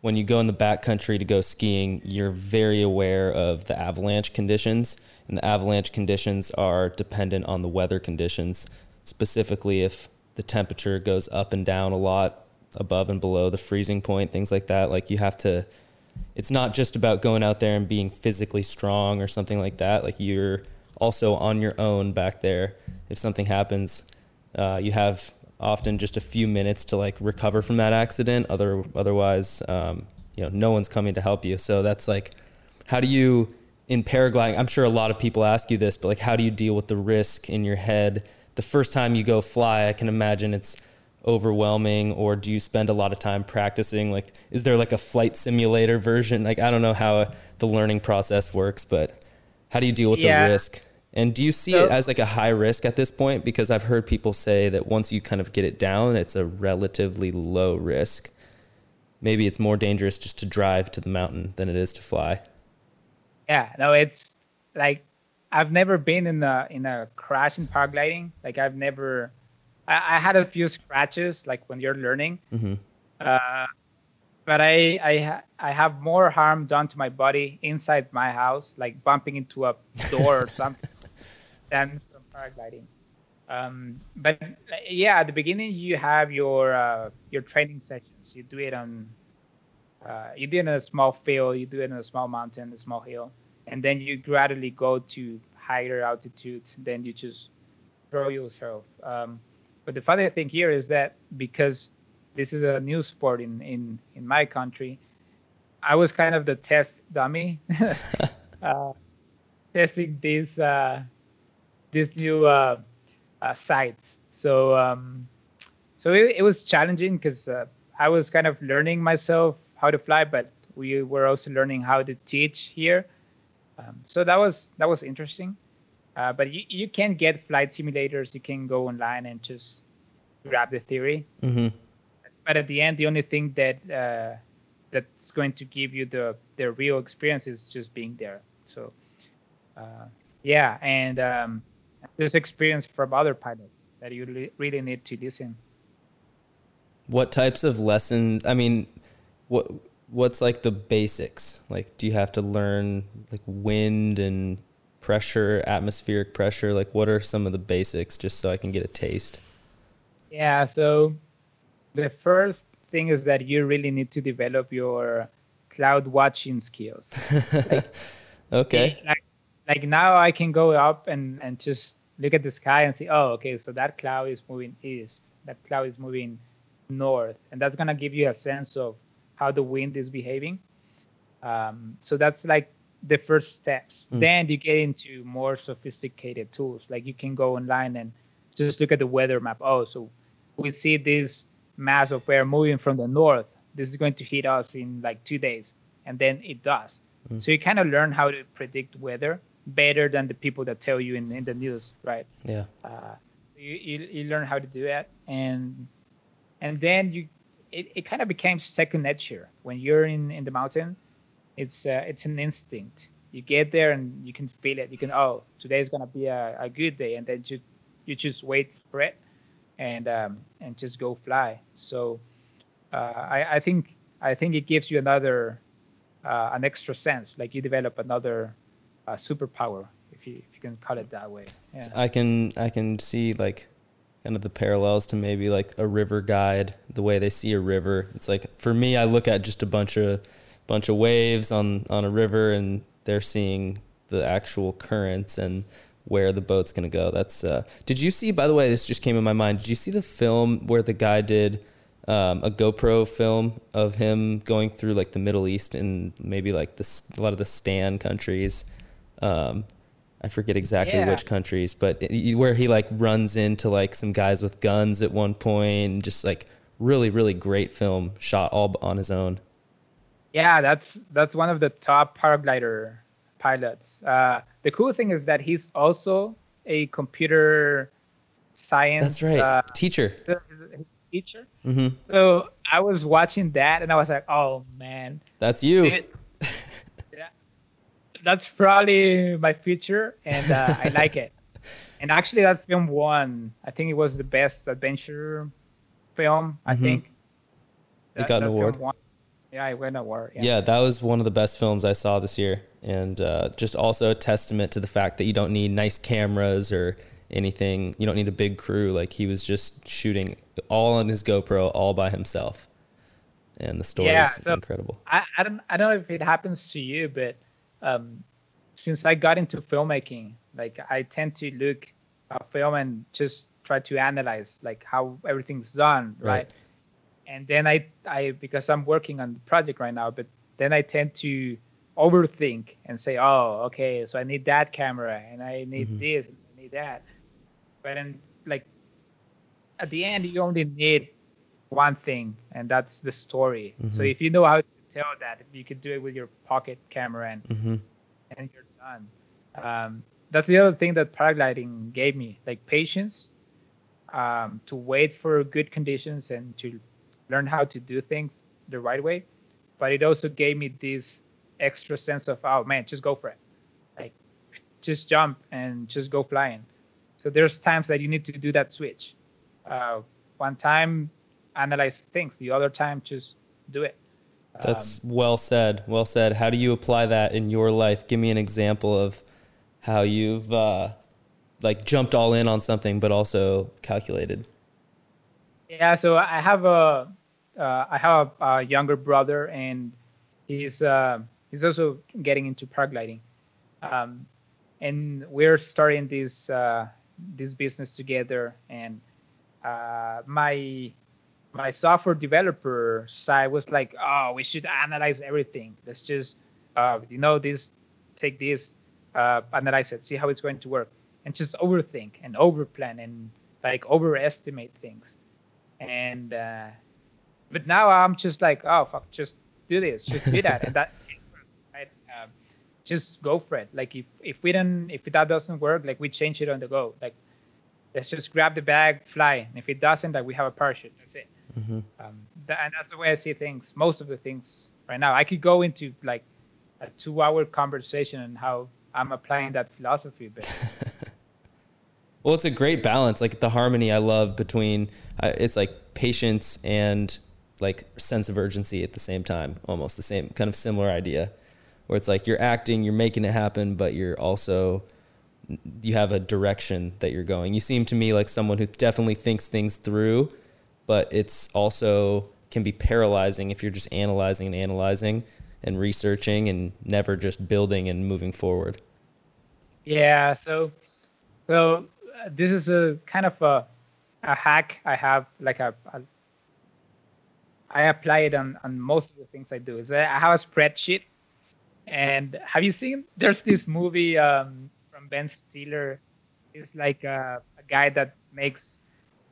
when you go in the backcountry to go skiing, you're very aware of the avalanche conditions, and the avalanche conditions are dependent on the weather conditions. Specifically, if the temperature goes up and down a lot, above and below the freezing point, things like that, like you have to. It's not just about going out there and being physically strong or something like that. Like you're also on your own back there. If something happens, uh, you have often just a few minutes to like recover from that accident. Other otherwise, um, you know, no one's coming to help you. So that's like, how do you in paragliding? I'm sure a lot of people ask you this, but like, how do you deal with the risk in your head the first time you go fly? I can imagine it's overwhelming or do you spend a lot of time practicing like is there like a flight simulator version like i don't know how the learning process works but how do you deal with yeah. the risk and do you see so, it as like a high risk at this point? Because I've heard people say that once you kind of get it down, it's a relatively low risk. Maybe it's more dangerous just to drive to the mountain than it is to fly. Yeah, no, it's like I've never been in a in a crash in paragliding. Like I've never, I, I had a few scratches like when you're learning, mm-hmm. uh, but I I I have more harm done to my body inside my house, like bumping into a door or something than from paragliding. Um, but yeah, at the beginning you have your uh, your training sessions. You do it on uh, you do it in a small field, you do it in a small mountain, a small hill, and then you gradually go to higher altitude. Then you just throw yourself. Um, but the funny thing here is that because this is a new sport in in in my country, I was kind of the test dummy, uh, testing this uh, these new uh, uh, sites. So um, so it, it was challenging because uh, I was kind of learning myself how to fly, but we were also learning how to teach here. Um, so that was that was interesting. Uh, but you, you can get flight simulators. You can go online and just grab the theory. Mm-hmm. But at the end, the only thing that uh, that's going to give you the the real experience is just being there. So uh, yeah, and um, there's experience from other pilots that you li- really need to listen. What types of lessons? I mean, what what's like the basics? Like, do you have to learn like wind and pressure, atmospheric pressure? Like, what are some of the basics, just so I can get a taste? Yeah. So, the first thing is that you really need to develop your cloud watching skills. like, okay. Like, like now I can go up and, and just look at the sky and see, oh, okay, so that cloud is moving east, that cloud is moving north, and that's gonna give you a sense of how the wind is behaving. Um, so that's like the first steps. Mm. Then you get into more sophisticated tools, like you can go online and just look at the weather map. Oh, so we see this mass of air moving from the north. This is going to hit us in like two days, and then it does. Mm. So you kind of learn how to predict weather better than the people that tell you in, in the news, right? Yeah. Uh, you, you, you learn how to do that, and and then you it, it kind of became second nature when you're in, in the mountain. It's uh, it's an instinct. You get there and you can feel it. You can oh today's gonna be a, a good day, and then you you just wait for it, and um, and just go fly. So uh, I I think I think it gives you another uh, an extra sense. Like you develop another uh, superpower, if you if you can call it that way. Yeah. I can I can see like kind of the parallels to maybe like a river guide, the way they see a river. It's like for me, I look at just a bunch of bunch of waves on on a river, and they're seeing the actual currents and where the boat's gonna go. That's. Uh, did you see? By the way, this just came in my mind. Did you see the film where the guy did? Um, a GoPro film of him going through like the Middle East and maybe like the, a lot of the Stan countries um, I forget exactly yeah. which countries, but where he like runs into like some guys with guns at one point, just like really, really great film shot all on his own. Yeah, that's that's one of the top paraglider pilots. Uh, the cool thing is that he's also a computer science. That's right, uh, teacher. teacher. hmm So I was watching that, and I was like, "Oh man, That's you. it- that's probably my future, and uh, I like it." And actually, that film won. I think it was the best adventure film. I Mhm. think It got an award. Yeah, it won an award. Yeah. Yeah, that was one of the best films I saw this year, and uh, just also a testament to the fact that you don't need nice cameras or anything. You don't need a big crew. Like he was just shooting all on his GoPro, all by himself, and the story Yeah, is so- incredible. I, I don't I don't know if it happens to you, but um, since I got into filmmaking, like I tend to look at film and just try to analyze like how everything's done, right? Right. And then I I because I'm working on the project right now, but then I tend to overthink and say, oh, okay, so I need that camera and I need Mhm. this and I need that. But then like at the end you only need one thing and that's the story. So Mhm. if you know how to tell that, you could do it with your pocket camera and hmm and you're done. Um, that's the other thing that paragliding gave me, like patience, um, to wait for good conditions and to learn how to do things the right way. But it also gave me this extra sense of, oh man, just go for it, like just jump and just go flying. So there's times that you need to do that switch. Uh, one time, analyze things. The other time, just do it. Um, That's well said. Well said. How do you apply that in your life? Give me an example of how you've uh, like jumped all in on something, but also calculated. Yeah, so I have a uh, I have a, a younger brother, and he's uh, he's also getting into paragliding, um, and we're starting this uh, this business together. And uh, my my software developer side was like, oh, we should analyze everything. Let's just uh, you know this, take this, uh, analyze it, see how it's going to work, and just overthink and overplan and like overestimate things and uh, but now I'm just like, oh fuck, just do this, just do that, and that, right? Um, just go for it. Like if if we don't, if that doesn't work, like we change it on the go. Like let's just grab the bag, fly. And if it doesn't, like we have a parachute. That's it. Hmm Um, that, and that's the way I see things. Most of the things right now, I could go into like a two-hour conversation on how I'm applying that philosophy, but Well, it's a great balance, like the harmony I love between uh, it's like patience and like sense of urgency at the same time, almost the same kind of similar idea, where it's like you're acting, you're making it happen, but you're also you have a direction that you're going. You seem to me like someone who definitely thinks things through, but it's also can be paralyzing if you're just analyzing and analyzing and researching and never just building and moving forward. Yeah, so so uh, this is a kind of a a hack I have like a, a I apply it on on most of the things I do. Is I have a spreadsheet, and have you seen? There's this movie um, from Ben Stiller. It's like a, a guy that makes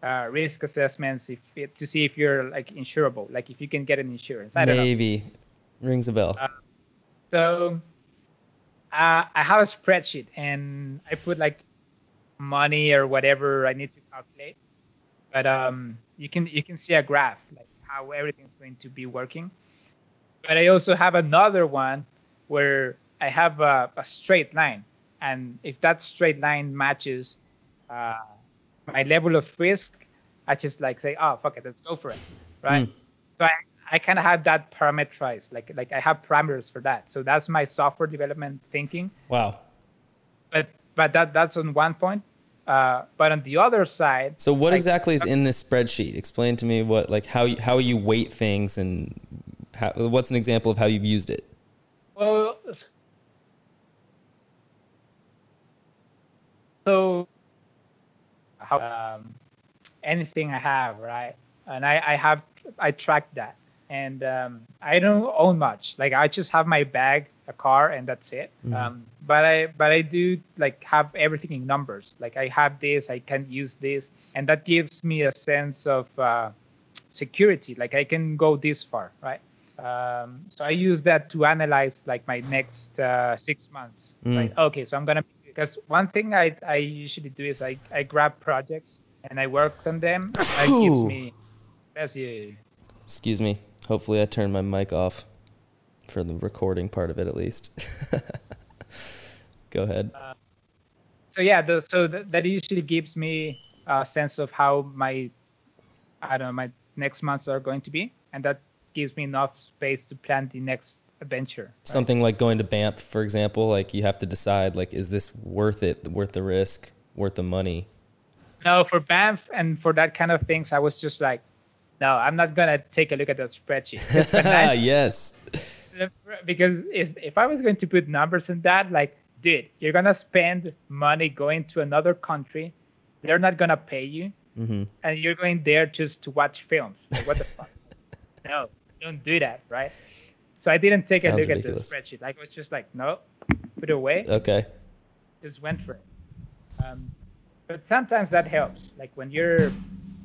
uh, risk assessments if it, to see if you're like insurable, like if you can get an insurance. I don't know. Maybe rings a bell. So uh, I have a spreadsheet and I put like money or whatever I need to calculate. But um, you can you can see a graph like how everything's going to be working. But I also have another one where I have a, a straight line, and if that straight line matches uh, my level of risk, I just like say, oh fuck it, let's go for it, right? Mm. So I, I kind of have that parameterized, like like I have parameters for that. So that's my software development thinking. Wow. But but that that's on one point. Uh, but on the other side, So what Like- exactly is in this spreadsheet? Explain to me what like how you, how you weight things and how, what's an example of how you've used it? well, so how um, anything I have, right? And I I have I track that, and um, I don't own much. Like I just have my bag, a car, and that's it. Mhm. Um, but I but I do like have everything in numbers. Like I have this, I can use this, and that gives me a sense of uh, security. Like I can go this far, right? Um, so I use that to analyze like my next uh, six months. Mm. Right? Okay, so I'm gonna. Because one thing I, I usually do is I, I grab projects and I work on them. That gives me that's you. Excuse me. Hopefully, I turned my mic off for the recording part of it, at least. Go ahead. Uh, so yeah, the, so th- that usually gives me a sense of how my I don't know my next months are going to be, and that gives me enough space to plan the next adventure. right? Something like going to Banff, for example. Like you have to decide, like, is this worth it? Worth the risk? Worth the money? No, for Banff and for that kind of things, I was just like, no, I'm not gonna take a look at that spreadsheet. Yes. because if, if I was going to put numbers in that, like, dude, you're gonna spend money going to another country, they're not gonna pay you, hmm and you're going there just to watch films. Like, what the fuck? No, don't do that, right? So I didn't take Sounds a look ridiculous. at the spreadsheet. Like, I was just like, no, put it away. Okay. just went for it. Um, but sometimes that helps. Like when you're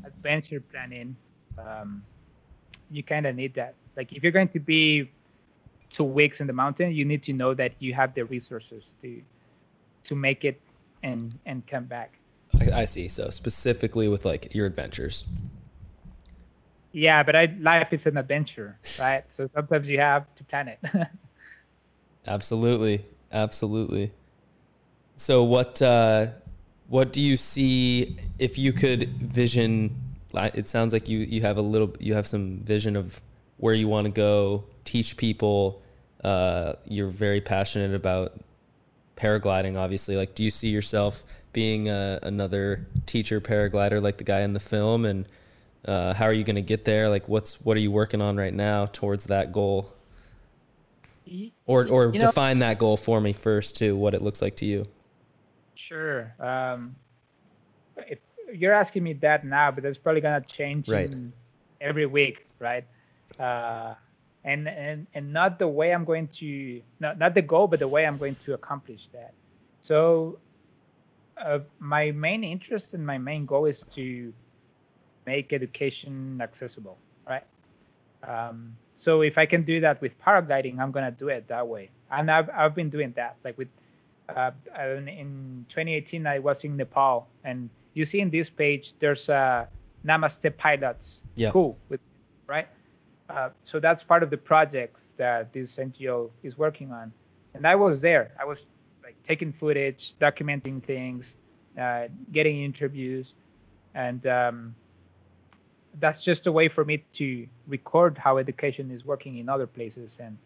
adventure planning, um, you kind of need that. Like if you're going to be two weeks in the mountain, you need to know that you have the resources to to make it and and come back. I, I see. So specifically with like your adventures. Yeah, but I, life is an adventure, right? So sometimes you have to plan it. Absolutely. Absolutely. So what uh what do you see if you could vision it sounds like you you have a little you have some vision of where you want to go, teach people uh you're very passionate about paragliding obviously. Like do you see yourself being uh, another teacher paraglider like the guy in the film and uh, how are you going to get there? Like what's what are you working on right now towards that goal? Or or You know- define that goal for me first too, what it looks like to you. Sure. Um, if you're asking me that now, but that's probably gonna change Right. every week, right? Uh, and and and not the way I'm going to not not the goal, but the way I'm going to accomplish that. So, uh, my main interest and my main goal is to make education accessible, right? Um, so if I can do that with paragliding, I'm gonna do it that way. And I've I've been doing that, like with uh, in- in 2018 I was in Nepal, and you see in this page there's a Namaste Pilots Yeah. school, with, right? Uh, so that's part of the projects that this NGO is working on, and I was there. I was like taking footage, documenting things, uh, getting interviews, and um, that's just a way for me to record how education is working in other places and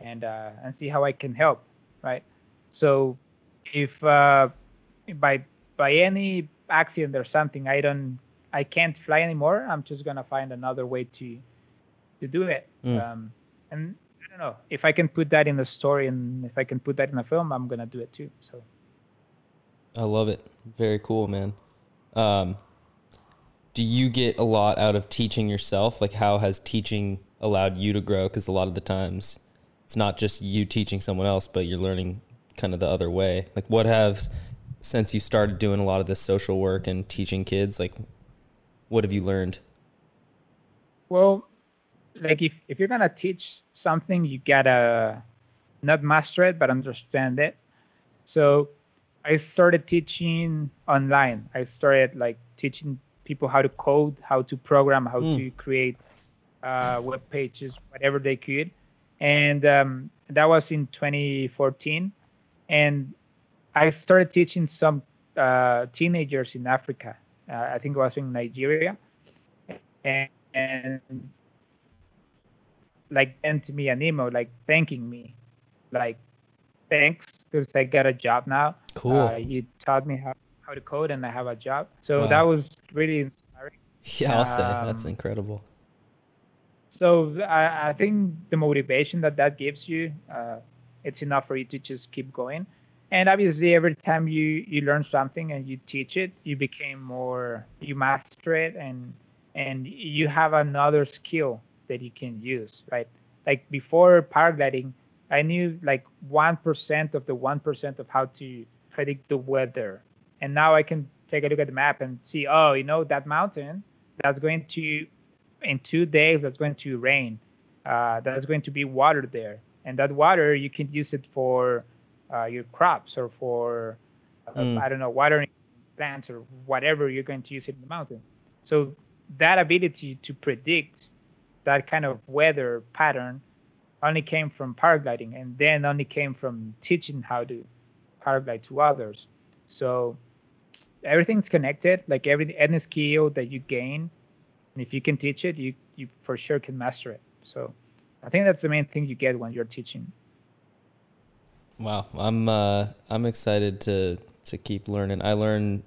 and uh, and see how I can help, right? So if uh, by by any accident or something I don't I can't fly anymore, I'm just gonna find another way to to do it. Mm. Um, and I don't know if I can put that in a story and if I can put that in a film, I'm gonna do it too. So I love it. Very cool, man. Um, do you get a lot out of teaching yourself? Like, how has teaching allowed you to grow? Because a lot of the times, it's not just you teaching someone else, but you're learning kind of the other way. Like, what have since you started doing a lot of this social work and teaching kids? Like, what have you learned? Well, like if, if you're gonna teach something, you gotta not master it, but understand it. So I started teaching online. I started like teaching people how to code, how to program, how Mm. to create uh, web pages, whatever they could. And um, that was in 2014. And I started teaching some uh, teenagers in Africa. Uh, I think it was in Nigeria. And, and like sent me an email like thanking me like thanks because i got a job now Cool. uh, you taught me how, how to code and i have a job so Wow. that was really inspiring. Yeah, I'll say. That's um, incredible. so I, I think the motivation that that gives you uh, it's enough for you to just keep going. And obviously every time you you learn something and you teach it you became more you master it and and you have another skill that you can use right? Like before paragliding i knew like 1% of the 1% of how to predict the weather. And now i can take a look at the map and see oh you know that mountain that's going to in two days that's going to rain uh, that's going to be water there and that water you can use it for uh, your crops or for uh, mm. I don't know, watering plants or whatever you're going to use it in the mountain. So that ability to predict that kind of weather pattern only came from paragliding and then only came from teaching how to paraglide to others. So everything's connected, like every any skill that you gain, and if you can teach it, you, you for sure can master it. So I think that's the main thing you get when you're teaching. Wow, I'm uh, I'm excited to to keep learning. I learn,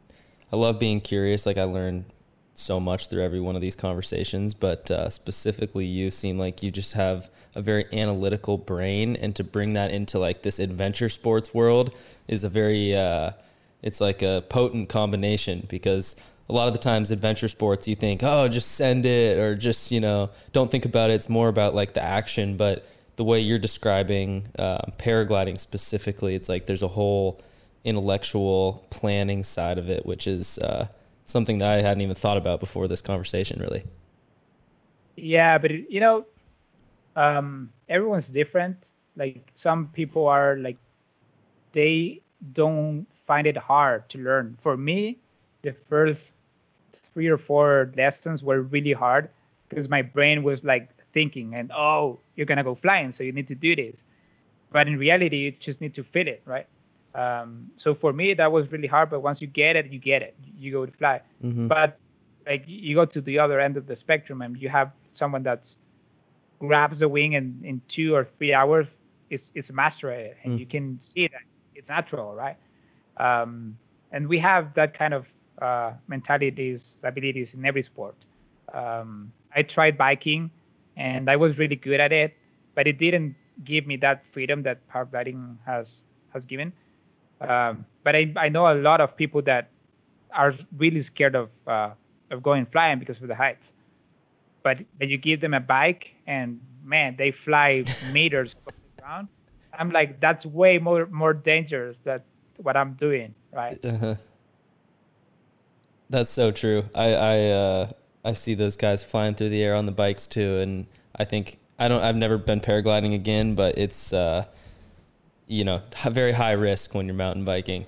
I love being curious. Like I learn so much through every one of these conversations, but uh, specifically, you seem like you just have a very analytical brain, and to bring that into like this adventure sports world is a very, uh, it's like a potent combination because a lot of the times adventure sports you think oh just send it or just you know don't think about it. It's more about like the action. But the way you're describing uh, paragliding specifically it's like there's a whole intellectual planning side of it which is uh, something that i hadn't even thought about before this conversation really. Yeah but you know um, everyone's different. Like some people are like they don't find it hard to learn. For me the first three or four lessons were really hard because my brain was like thinking and oh you're gonna go flying so you need to do this. But in reality you just need to fit it right? Um, so for me that was really hard but once you get it you get it. You go to fly. Mm-hmm. but like you go to the other end of the spectrum and you have someone that's grabs the wing and in two or three hours it's it's master it and mm. you can see that it's natural right um, and we have that kind of uh, mentalities, abilities in every sport. Um, I tried biking, and I was really good at it, but it didn't give me that freedom that paragliding has has given. Um, but I, I know a lot of people that are really scared of uh, of going flying because of the heights. But but you give them a bike, and man, they fly meters off the ground. I'm like, that's way more more dangerous than what I'm doing, right? Uh-huh. That's so true. I I uh, I see those guys flying through the air on the bikes too, and I think I don't. I've never been paragliding again, but it's uh, you know very high risk when you're mountain biking.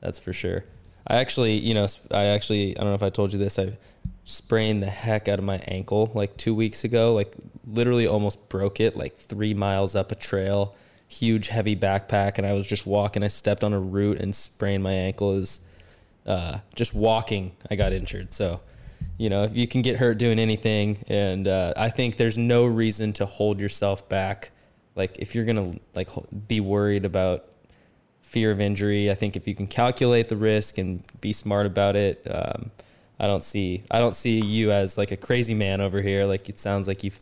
That's for sure. I actually, you know, I actually I don't know if I told you this. I sprained the heck out of my ankle like two weeks ago. Like literally almost broke it. Like three miles up a trail, huge heavy backpack, and I was just walking. I stepped on a root and sprained my ankle. Is uh, just walking, I got injured. So, you know, if you can get hurt doing anything, and uh, I think there's no reason to hold yourself back. Like if you're gonna like be worried about fear of injury, I think if you can calculate the risk and be smart about it, um, I don't see I don't see you as like a crazy man over here. Like it sounds like you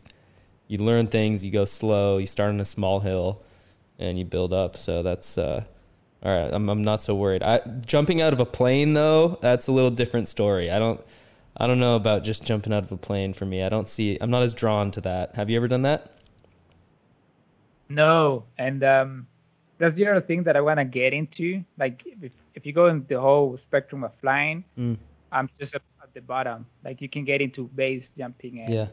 you learn things, you go slow, you start on a small hill, and you build up. So that's uh, all right, I'm I'm not so worried. I jumping out of a plane though, that's a little different story. I don't I don't know about just jumping out of a plane for me. I don't see I'm not as drawn to that. Have you ever done that? No, and um that's the other thing that I want to get into. Like if if you go in the whole spectrum of flying, mm. I'm just at, the bottom. Like you can get into base jumping and yeah.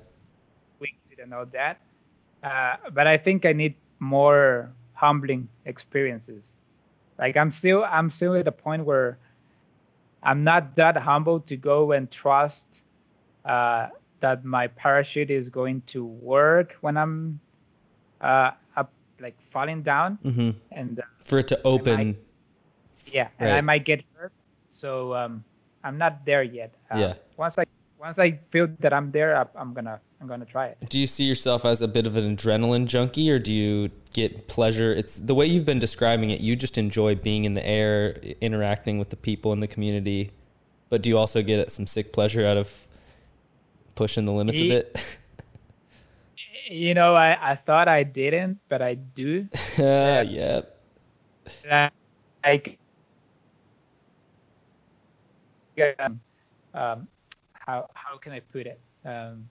wings and all that. Uh, but I think I need more humbling experiences like I'm still I'm still at the point where I'm not that humble to go and trust uh, that my parachute is going to work when I'm uh, up like falling down mm-hmm. and uh, for it to open. Might, yeah, and I might get hurt. So um, I'm not there yet. Uh, yeah. Once I once I feel that I'm there, I, I'm gonna I'm gonna try it. Do you see yourself as a bit of an adrenaline junkie, or do you get pleasure? It's the way you've been describing it. You just enjoy being in the air, interacting with the people in the community, but do you also get some sick pleasure out of pushing the limits of it? you know, I, I thought I didn't, but I do. yeah. yeah. Like, um, um, how how can I put it? Um,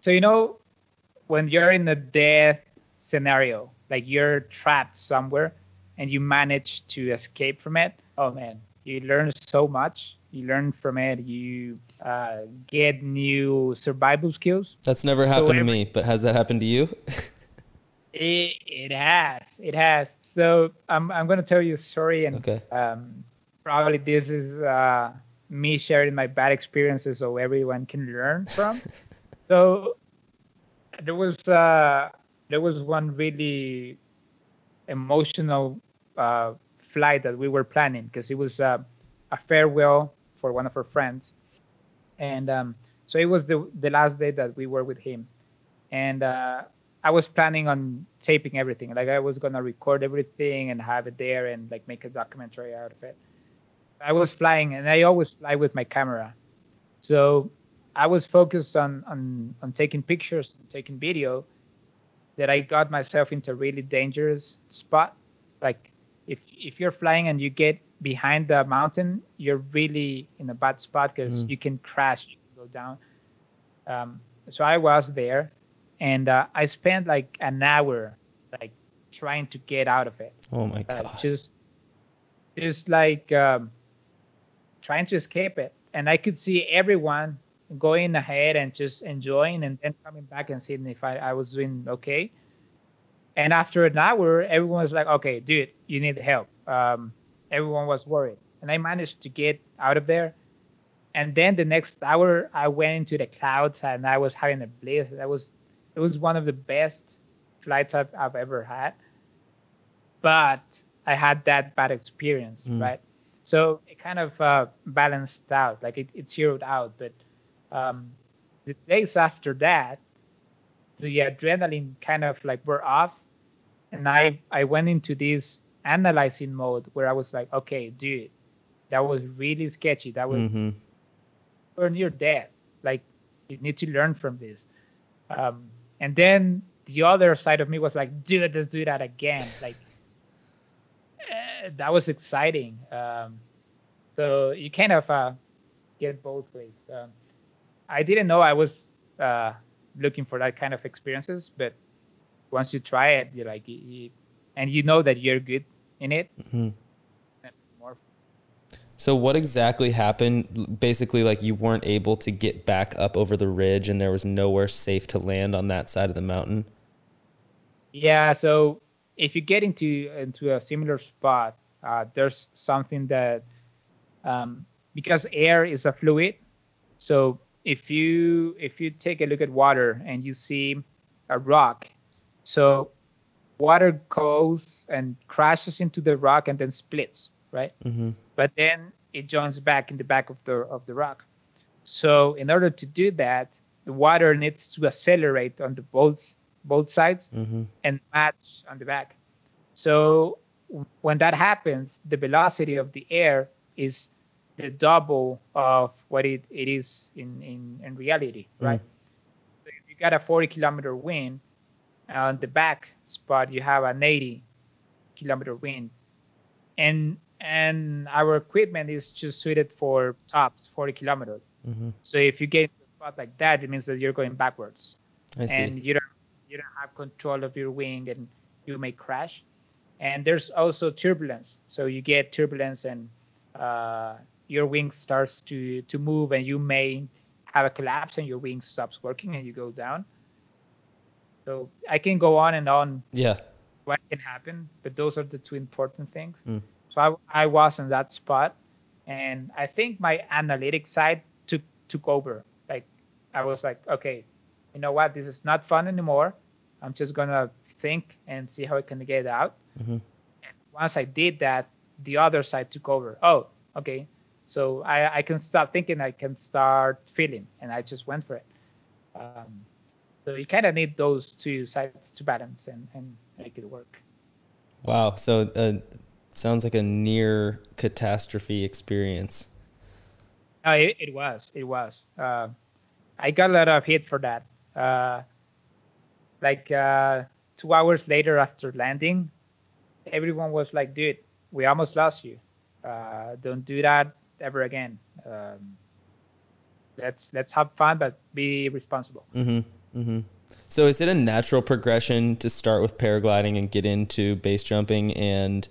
so you know, when you're in a death scenario, like you're trapped somewhere, and you manage to escape from it. Oh man, you learn so much. You learn from it. You uh, get new survival skills. That's never happened so every, to me, but has that happened to you? it, it has. It has. So I'm I'm gonna tell you a story, and okay. um, probably this is uh, me sharing my bad experiences so everyone can learn from. so there was uh, there was one really emotional uh, flight that we were planning because it was uh, a farewell for one of our friends, and um, so it was the the last day that we were with him, and uh, I was planning on taping everything. Like I was gonna record everything and have it there and like make a documentary out of it. I was flying, and I always fly with my camera, so I was focused on on on taking pictures, and taking video. That I got myself into a really dangerous spot. Like if if you're flying and you get behind the mountain, you're really in a bad spot because mm. you can crash, you can go down. Um, so I was there, and uh, I spent like an hour, like trying to get out of it. Oh my god! Uh, just, just like um, trying to escape it, and I could see everyone going ahead and just enjoying, and then coming back and seeing if I, I was doing okay. And after an hour, everyone was like, "Okay, dude, you need help." Um, everyone was worried, and I managed to get out of there. And then the next hour, I went into the clouds, and I was having a bliss. That was it was one of the best flights I've, I've ever had. But I had that bad experience, mm. right? So it kind of uh, balanced out, like it, it zeroed out. But um, the days after that, the adrenaline kind of like were off, and I I went into this analyzing mode where I was like, okay, dude, that was really sketchy. That was mm-hmm. we're near death. Like you need to learn from this. Um, and then the other side of me was like, dude, let's do that again. Like that was exciting. Um, so you kind of uh, get both ways. Um, I didn't know I was uh, looking for that kind of experiences, but once you try it, you're like, you, and you know that you're good in it. Mm-hmm. So what exactly happened? Basically, like you weren't able to get back up over the ridge, and there was nowhere safe to land on that side of the mountain. Yeah. So if you get into into a similar spot, uh, there's something that um, because air is a fluid, so if you if you take a look at water and you see a rock, so water goes and crashes into the rock and then splits, right? Mm-hmm. But then it joins back in the back of the of the rock. So in order to do that, the water needs to accelerate on the both both sides mm-hmm. and match on the back. So when that happens, the velocity of the air is the double of what it, it is in, in, in reality, mm. right? Mm. So if you got a 40 kilometer wind, on the back spot you have an 80 kilometer wind, and and our equipment is just suited for tops 40 kilometers. Mm-hmm. So if you get a spot like that, it means that you're going backwards, i and you don't you don't have control of your wing, and you may crash. And there's also turbulence, so you get turbulence and uh, your wing starts to to move and you may have a collapse and your wing stops working and you go down. So i can go on and on yeah. what can happen but those are the two important things. Mm. so I, I was in that spot and i think my analytic side took took over. Like i was like okay you know what? This is not fun anymore i'm just gonna think and see how i can get out mm-hmm. and once i did that the other side took over oh okay so I, I can stop thinking, I can start feeling, and I just went for it. Um, so you kind of need those two sides to balance and, and make it work. Wow. So uh, sounds like a near catastrophe experience. Uh, it, it was. It was. Uh, I got a lot of hate for that. Uh, like uh, two hours later after landing, everyone was like, dude, we almost lost you. Uh, don't do that ever again. Um, let's let's have fun, but be responsible. Mm-hmm. Mm-hmm. So, is it a natural progression to start with paragliding and get into base jumping and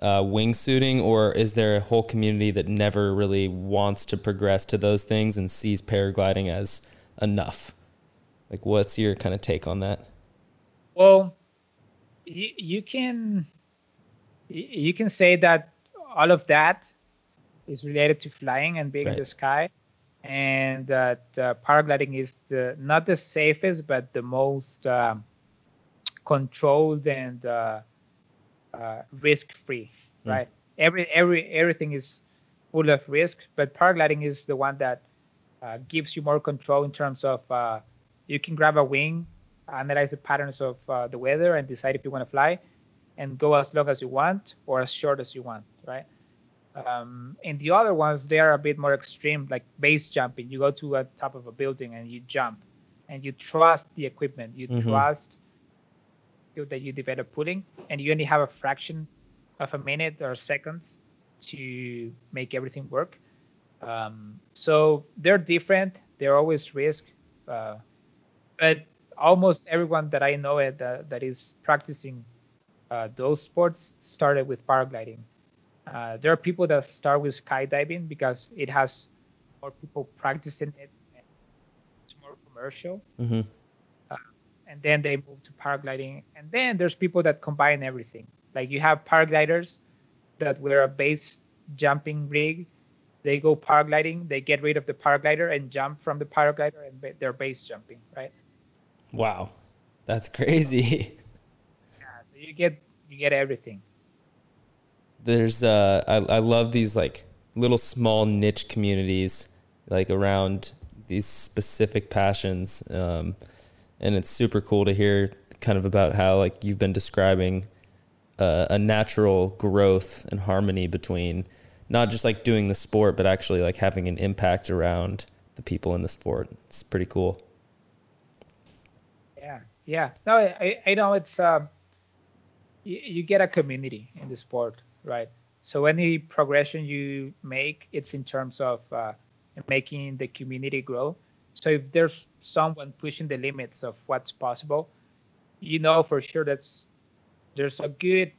uh, wingsuiting, or is there a whole community that never really wants to progress to those things and sees paragliding as enough? Like, what's your kind of take on that? Well, you, you can you can say that all of that is related to flying and being Right. in the sky, and that uh, paragliding is the not the safest but the most um, controlled and uh, uh, risk-free. Mm. Right. Every every everything is full of risk, but paragliding is the one that uh, gives you more control in terms of uh, you can grab a wing, analyze the patterns of uh, the weather, and decide if you want to fly, and go as long as you want or as short as you want, right? Um, and the other ones they are a bit more extreme, like base jumping. You go to a top of a building and you jump, and you trust the equipment, you Mhm. trust that you develop pulling, and you only have a fraction of a minute or seconds to make everything work. Um, so they're different. They're always risk, uh, but almost everyone that I know it, that, that is practicing uh, those sports started with paragliding. Uh, there are people that start with skydiving because it has more people practicing it. And it's more commercial, hmm and then they move to paragliding. And then there's people that combine everything. Like you have paragliders that wear a base jumping rig. They go paragliding. They get rid of the paraglider and jump from the paraglider, and they're base jumping, right? Wow, that's crazy. Yeah. So you get you get everything. There's uh, I I love these like little small niche communities like around these specific passions, um, and it's super cool to hear kind of about how like you've been describing uh, a natural growth and harmony between not just like doing the sport, but actually like having an impact around the people in the sport. It's pretty cool. Yeah. No, I, I know it's um, you, you get a community in the sport, right? So any progression you make, it's in terms of uh, making the community grow. So if there's someone pushing the limits of what's possible, you know for sure that's there's a good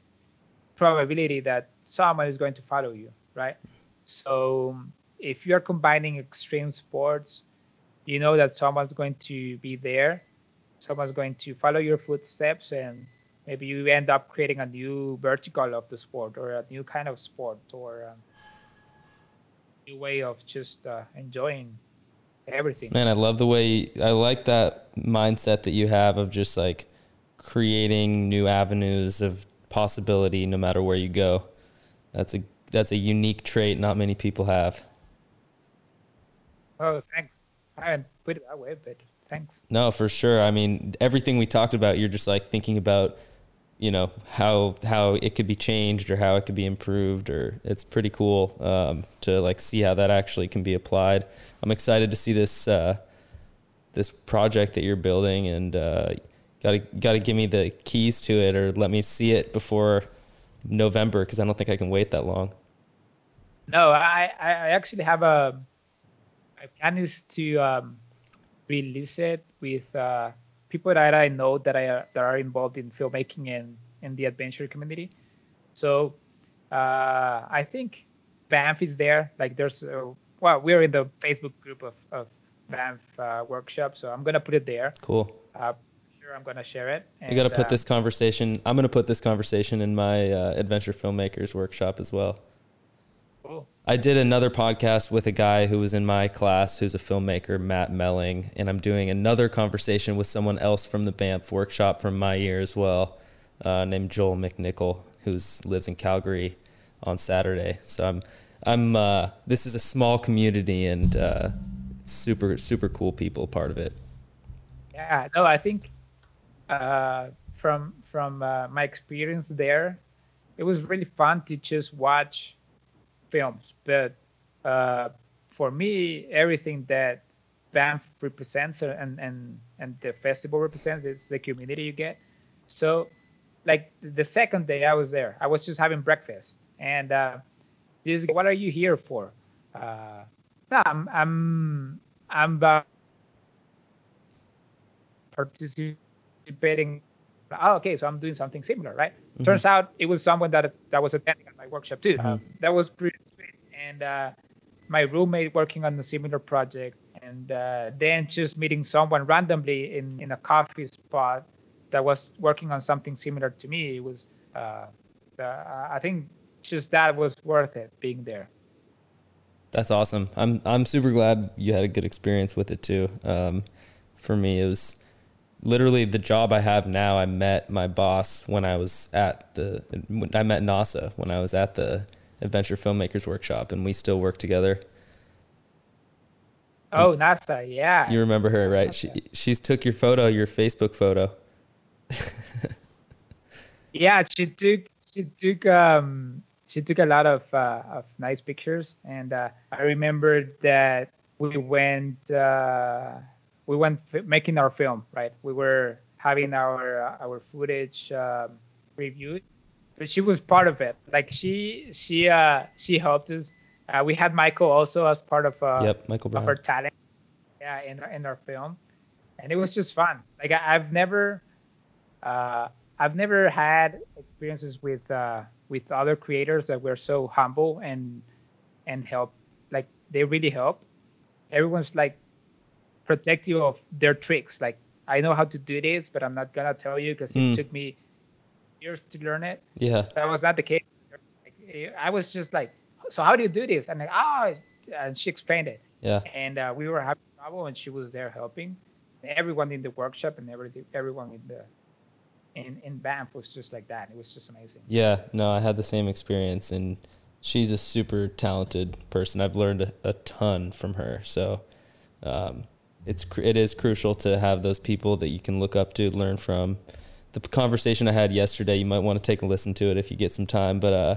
probability that someone is going to follow you, right? So if you're combining extreme sports, you know that someone's going to be there someone's going to follow your footsteps and maybe you end up creating a new vertical of the sport or a new kind of sport or a new way of just uh, enjoying everything Man, I love the way I like that mindset that you have of just like creating new avenues of possibility no matter where you go. That's a that's a unique trait not many people have. oh thanks i haven't put it that way but thanks No, for sure. I mean, everything we talked about, you're just like thinking about, you know, how how it could be changed or how it could be improved, or it's pretty cool um, to like see how that actually can be applied. I'm excited to see this uh, this project that you're building, and uh, gotta gotta give me the keys to it or let me see it before November because I don't think I can wait that long. no i i I actually have a my plan is to um, release it with uh, people that i know that i are, that are involved in filmmaking and in the adventure community so uh, i think banff is there like there's uh, well we're in the facebook group of, of banff uh, workshop so i'm gonna put it there Cool. uh, sure i'm gonna share it We got to put uh, this conversation. I'm going to put this conversation in my uh, adventure filmmakers workshop as well. I did another podcast with a guy who was in my class who's a filmmaker, Matt Melling, and I'm doing another conversation with someone else from the Banff workshop from my year as well, uh, named Joel McNichol, who lives in Calgary on Saturday. So I'm, I'm. Uh, this is a small community and uh, super, super cool people part of it. Yeah, no, I think uh, from from uh, my experience there, it was really fun to just watch films. But uh, for me, everything that Banff represents and and and the festival represents is the community you get. So, like the second day I was there, I was just having breakfast, and uh, this, what are you here for? Uh, I'm I'm I'm about participating. Oh, okay, so I'm doing something similar, right? Turns out it was someone that that was attending my workshop too. Um, that was pretty sweet. And uh, my roommate working on a similar project, and uh, then just meeting someone randomly in in a coffee spot that was working on something similar to me. It was, uh, uh, I think, just that was worth it being there. That's awesome. I'm I'm super glad you had a good experience with it too. Um, for me, it was literally the job I have now. I met my boss when I was at the. I met NASA when I was at the Adventure Filmmakers Workshop, and we still work together. Oh, NASA, yeah. You remember her, right? She she's took your photo, your Facebook photo. yeah, she took she took um she took a lot of uh, of nice pictures, and uh, I remember that we went uh, we went f- making our film. Right, we were having our uh, our footage um, reviewed, but she was part of it. Like she she uh, she helped us. Uh, we had Michael also as part of uh, yep, Michael Brown. of our talent. Yeah, in in our film, and it was just fun. Like I, have never. Uh, I've never had experiences with uh, with other creators that were so humble and and help like they really help everyone's like protective of their tricks. Like i know how to do this but i'm not gonna tell you because mm. it took me years to learn it. Yeah. That was not the case? I was just like so how do you do this? And like oh and she explained it. Yeah. And uh, we were having trouble and she was there helping. Everyone in the workshop and every, everyone in the in in Banff was just like that. It was just amazing. Yeah, no, I had the same experience, and she's a super talented person. I've learned a, a ton from her, so um, it's it is crucial to have those people that you can look up to, learn from. The conversation I had yesterday, you might want to take a listen to it if you get some time, but uh,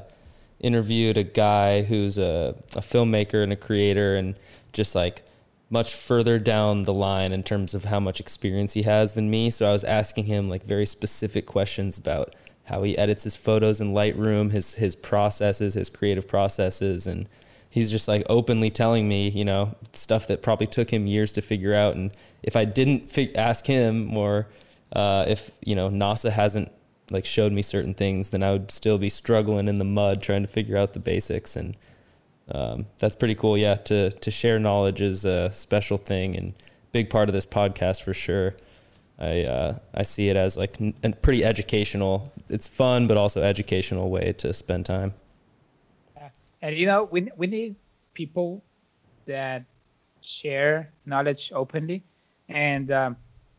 interviewed a guy who's a, a filmmaker and a creator, and just like much further down the line in terms of how much experience he has than me. So I was asking him like very specific questions about how he edits his photos in Lightroom, his his processes, his creative processes, and he's just like openly telling me, you know, stuff that probably took him years to figure out. And if I didn't ask him, or uh, if you know NASA hasn't like showed me certain things, then I would still be struggling in the mud trying to figure out the basics and um, that's pretty cool. Yeah, to to share knowledge is a special thing and big part of this podcast for sure. I uh, I see it as like a pretty educational. It's fun, but also educational way to spend time. And you know, we we need people that share knowledge openly, and um,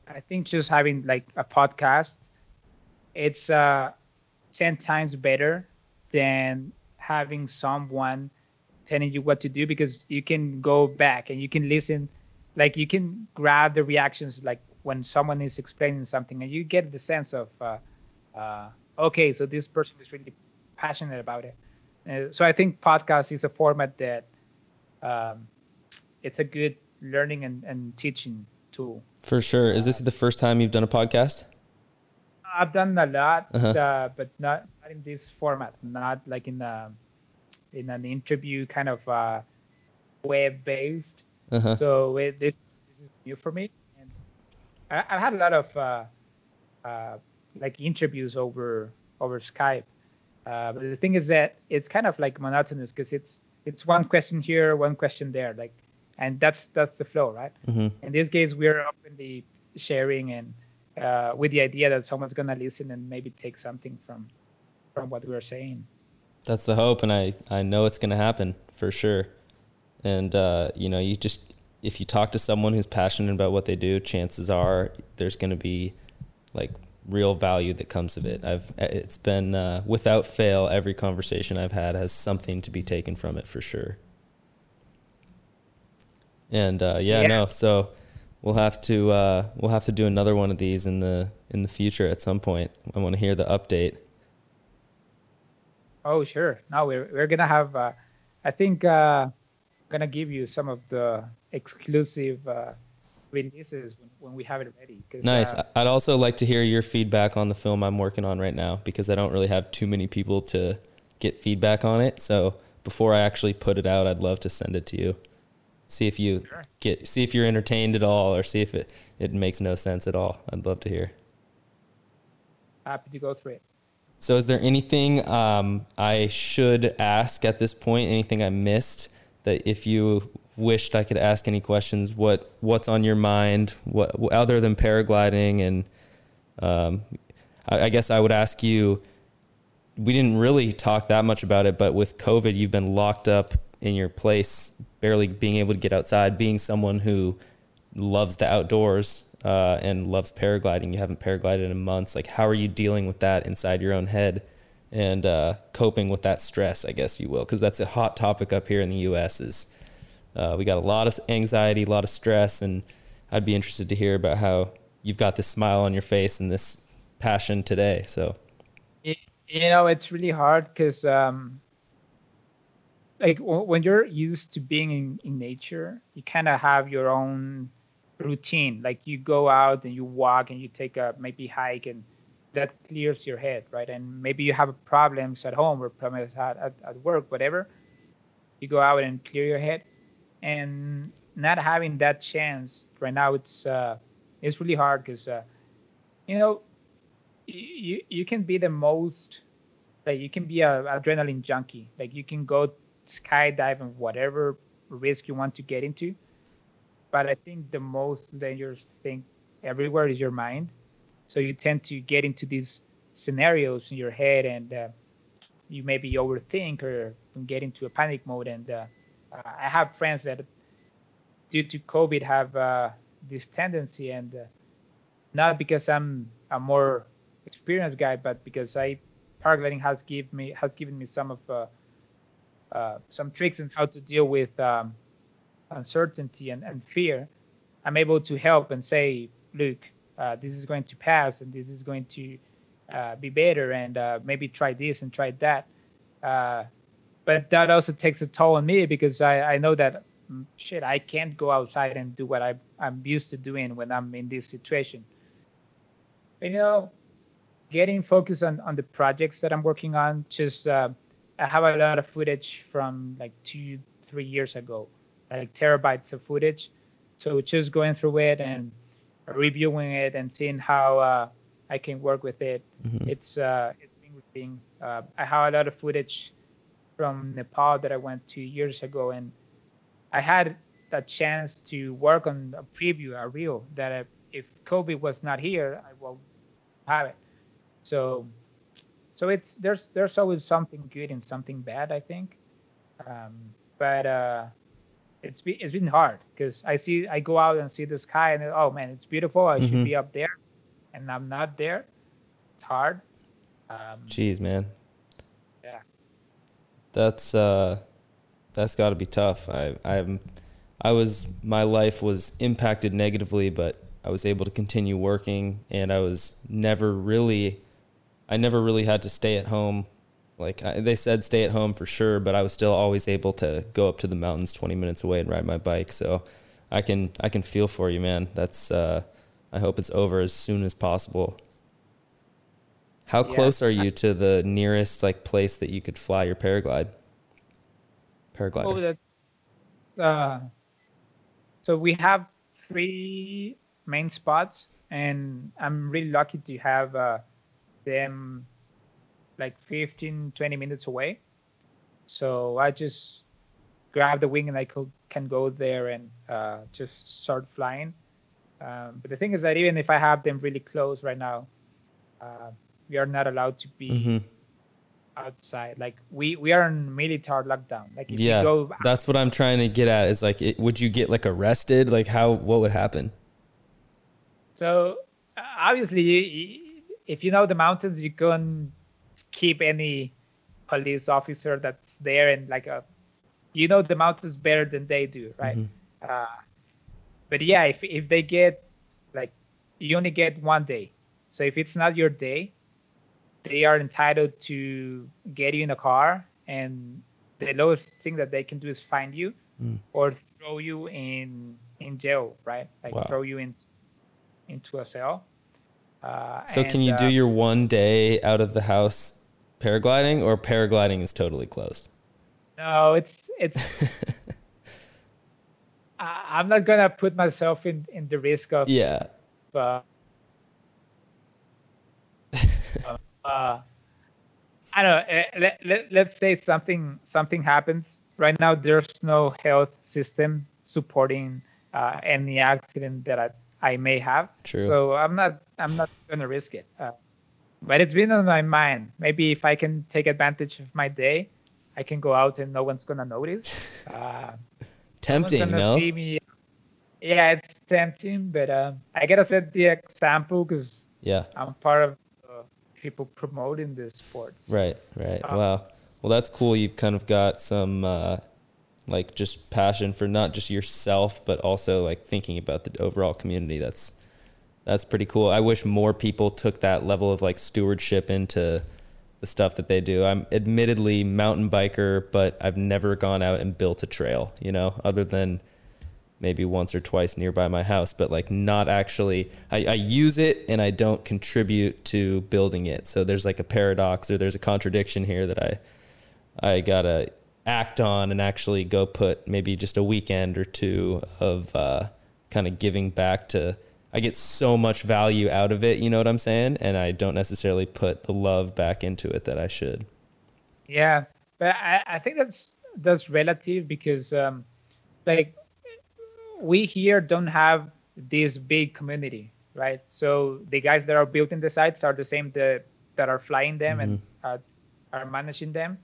I think just having like a podcast, it's uh, ten times better than having someone telling you what to do because you can go back and you can listen like you can grab the reactions like when someone is explaining something and you get the sense of uh, uh, okay so this person is really passionate about it uh, so i think podcast is a format that um, it's a good learning and, and teaching tool for sure is this the first time you've done a podcast i've done a lot uh-huh. Uh, but not, not in this format not like in the in an interview kind of uh, web based. Uh-huh. So it, this this is new for me, and I, have had a lot of uh, uh, like interviews over over Skype. Uh, but the thing is that it's kind of like monotonous because it's it's one question here, one question there, like, and that's that's the flow, right? Mm-hmm. In this case, we're openly sharing and uh, with the idea that someone's gonna listen and maybe take something from from what we're saying that's the hope, and I I know it's going to happen for sure. And uh, you know, you just if you talk to someone who's passionate about what they do, chances are there's going to be like real value that comes of it. I've it's been uh, without fail every conversation I've had has something to be taken from it for sure. And uh, yeah, yeah, no, so we'll have to uh, we'll have to do another one of these in the in the future at some point. I want to hear the update. Oh, sure. Now we're we're gonna have. Uh, I think uh, gonna give you some of the exclusive uh, releases when, when we have it ready. Nice. Uh, I'd also like to hear your feedback on the film I'm working on right now because I don't really have too many people to get feedback on it. So before I actually put it out, I'd love to send it to you. See if you sure. get see if you're entertained at all, or see if it it makes no sense at all. I'd love to hear. Happy to go through it. So, is there anything um, I should ask at this point? Anything I missed that if you wished I could ask any questions, what what's on your mind? What other than paragliding? And um, I, I guess I would ask you. We didn't really talk that much about it, but with COVID, you've been locked up in your place barely being able to get outside, being someone who loves the outdoors uh, and loves paragliding. You haven't paraglided in months. Like, how are you dealing with that inside your own head and uh, coping with that stress? I guess you will, because that's a hot topic up here in the U.S. Is uh, we got a lot of anxiety, a lot of stress, and I'd be interested to hear about how you've got this smile on your face and this passion today. So, you know, it's really hard because, um, like, when you're used to being in, in nature, you kind of have your own routine. Like, you go out and you walk and you take a maybe hike, and that clears your head, right? And maybe you have problems at home or problems at, at, at work, whatever. You go out and clear your head. And not having that chance right now, it's uh, it's really hard because uh, you know you you can be the most like you can be a adrenaline junkie. Like you can go skydiving whatever risk you want to get into. But i think the most dangerous thing everywhere is your mind. So you tend to get into these scenarios in your head and uh, you maybe overthink or get into a panic mode and uh, i have friends that due to covid have uh, this tendency and uh, not because i'm a more experienced guy, but because I paragliding has give me has given me some of uh, uh, some tricks on how to deal with um, uncertainty and, and fear. I'm able to help and say, look, uh, this is going to pass, and this is going to uh, be better, and maybe try this and try that. But that also takes a toll on me because I, I know that mm, shit I can't go outside and do what I I'm used to doing when I'm in this situation. But, you know, getting focused on, on the projects that I'm working on. Just uh, I have a lot of footage from like two, three years ago, like terabytes of footage. So just going through it and reviewing it and seeing how uh, I can work with it. Mm-hmm. It's uh, it's being uh, I have a lot of footage from Nepal that I went two years ago, and I had a chance to work on a preview, a reel that I, if COVID was not here, I will have it. So, so it's there's there's always something good and something bad, I think. Um, but uh, it's been it's been hard because I see I go out and see the sky and oh man, it's beautiful. I mm-hmm. should be up there, and I'm not there. It's hard. Um, Jeez, man. That's uh, that's got to be tough. I I'm I was my life was impacted negatively, but I was able to continue working, and I was never really I never really had to stay at home. Like I, they said, stay at home for sure, but I was still always able to go up to the mountains 20 minutes away and ride my bike. So I can I can feel for you, man. That's uh, I hope it's over as soon as possible. How yeah. close are you to the nearest like place that you could fly your paraglide? Paraglider. Oh, that's uh, so we have three main spots, and I'm really lucky to have uh, them like 15 20 minutes away so i just grab the wing and i could, can go there and uh, just start flying um, but the thing is that even if i have them really close right now uh, we are not allowed to be mm-hmm. outside like we we are in military lockdown like yeah go, that's what i'm trying to get at is like it, would you get like arrested like how what would happen so obviously if you know the mountains, you can keep any police officer that's there and like a, you know the mountains better than they do, right? Mm-hmm. Uh, but yeah, if if they get like you only get one day, so if it's not your day, they are entitled to get you in a car, and the lowest thing that they can do is find you mm. or throw you in in jail, right? Like wow. throw you in into a cell. Uh, so and, can you uh, do your one day out of the house paragliding, or paragliding is totally closed? No, it's it's. I, am not gonna put myself in in the risk of yeah. Uh, uh, I don't know. Eh, let, let, let's say something something happens right now. There's no health system supporting uh, any accident that I I may have. True. So I'm not I'm not gonna risk it. Uh, but it's been on my mind. Maybe if I can take advantage of my day, I can go out and no one's gonna notice. Uh, tempting, no? Me, yeah, it's tempting, but um, I gotta set the example because yeah, I'm part of uh, people promoting this sports. Right, right. Um, wow. Well, that's cool. You've kind of got some uh, like just passion for not just yourself, but also like thinking about the overall community. That's that's pretty cool. I wish more people took that level of like stewardship into the stuff that they do. I'm admittedly mountain biker, but I've never gone out and built a trail, you know, other than maybe once or twice nearby my house, but like not actually I, I use it and I don't contribute to building it. So there's like a paradox or there's a contradiction here that I I gotta act on and actually go put maybe just a weekend or two of uh, kind of giving back to I get so much value out of it, you know what I'm saying? And I don't necessarily put the love back into it that I should. Yeah, but I, I think that's that's relative because um, like we here don't have this big community, right? So the guys that are building the sites are the same that that are flying them mm-hmm. and uh, are managing them.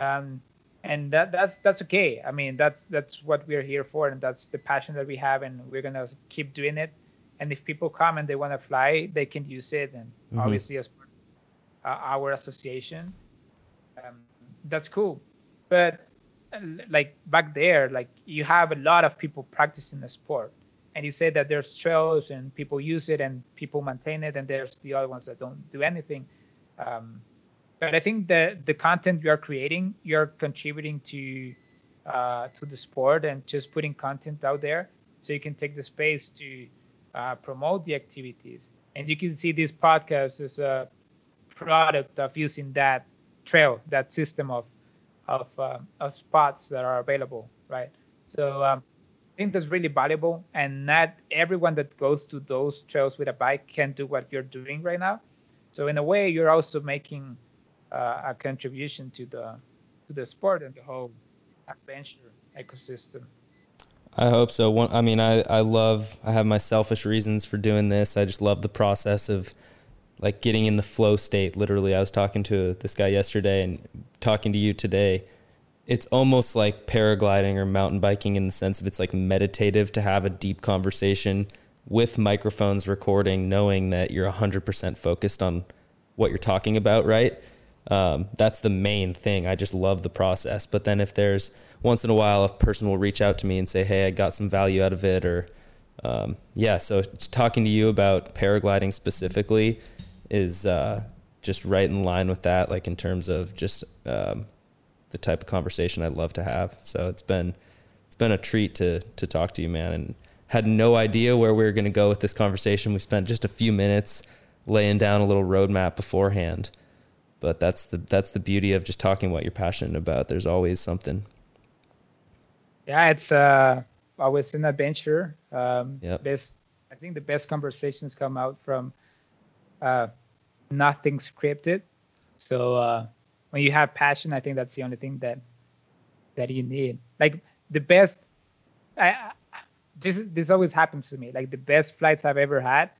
Um, and that that's that's okay. I mean, that's that's what we're here for, and that's the passion that we have, and we're gonna keep doing it and if people come and they want to fly they can use it and mm-hmm. obviously as part uh, our association um, that's cool but like back there like you have a lot of people practicing the sport and you say that there's trails and people use it and people maintain it and there's the other ones that don't do anything um, but i think that the content you are creating you're contributing to uh, to the sport and just putting content out there so you can take the space to uh, promote the activities. And you can see this podcast as a product of using that trail, that system of of, uh, of spots that are available, right? So um, I think that's really valuable, and not everyone that goes to those trails with a bike can do what you're doing right now. So in a way, you're also making uh, a contribution to the to the sport and the whole adventure ecosystem. I hope so. One, I mean, I, I love, I have my selfish reasons for doing this. I just love the process of like getting in the flow state. Literally, I was talking to this guy yesterday and talking to you today. It's almost like paragliding or mountain biking in the sense of it's like meditative to have a deep conversation with microphones recording, knowing that you're 100% focused on what you're talking about, right? Um, that's the main thing. I just love the process. But then if there's once in a while, a person will reach out to me and say, "Hey, I got some value out of it," or um, yeah. So talking to you about paragliding specifically is uh, just right in line with that, like in terms of just um, the type of conversation I'd love to have. So it's been it's been a treat to to talk to you, man, and had no idea where we were going to go with this conversation. We spent just a few minutes laying down a little roadmap beforehand but that's the that's the beauty of just talking what you're passionate about there's always something yeah, it's uh, always an adventure. Um, yep. Best, I think the best conversations come out from uh, nothing scripted. So uh, when you have passion, I think that's the only thing that that you need. Like the best, I, this this always happens to me. Like the best flights I've ever had,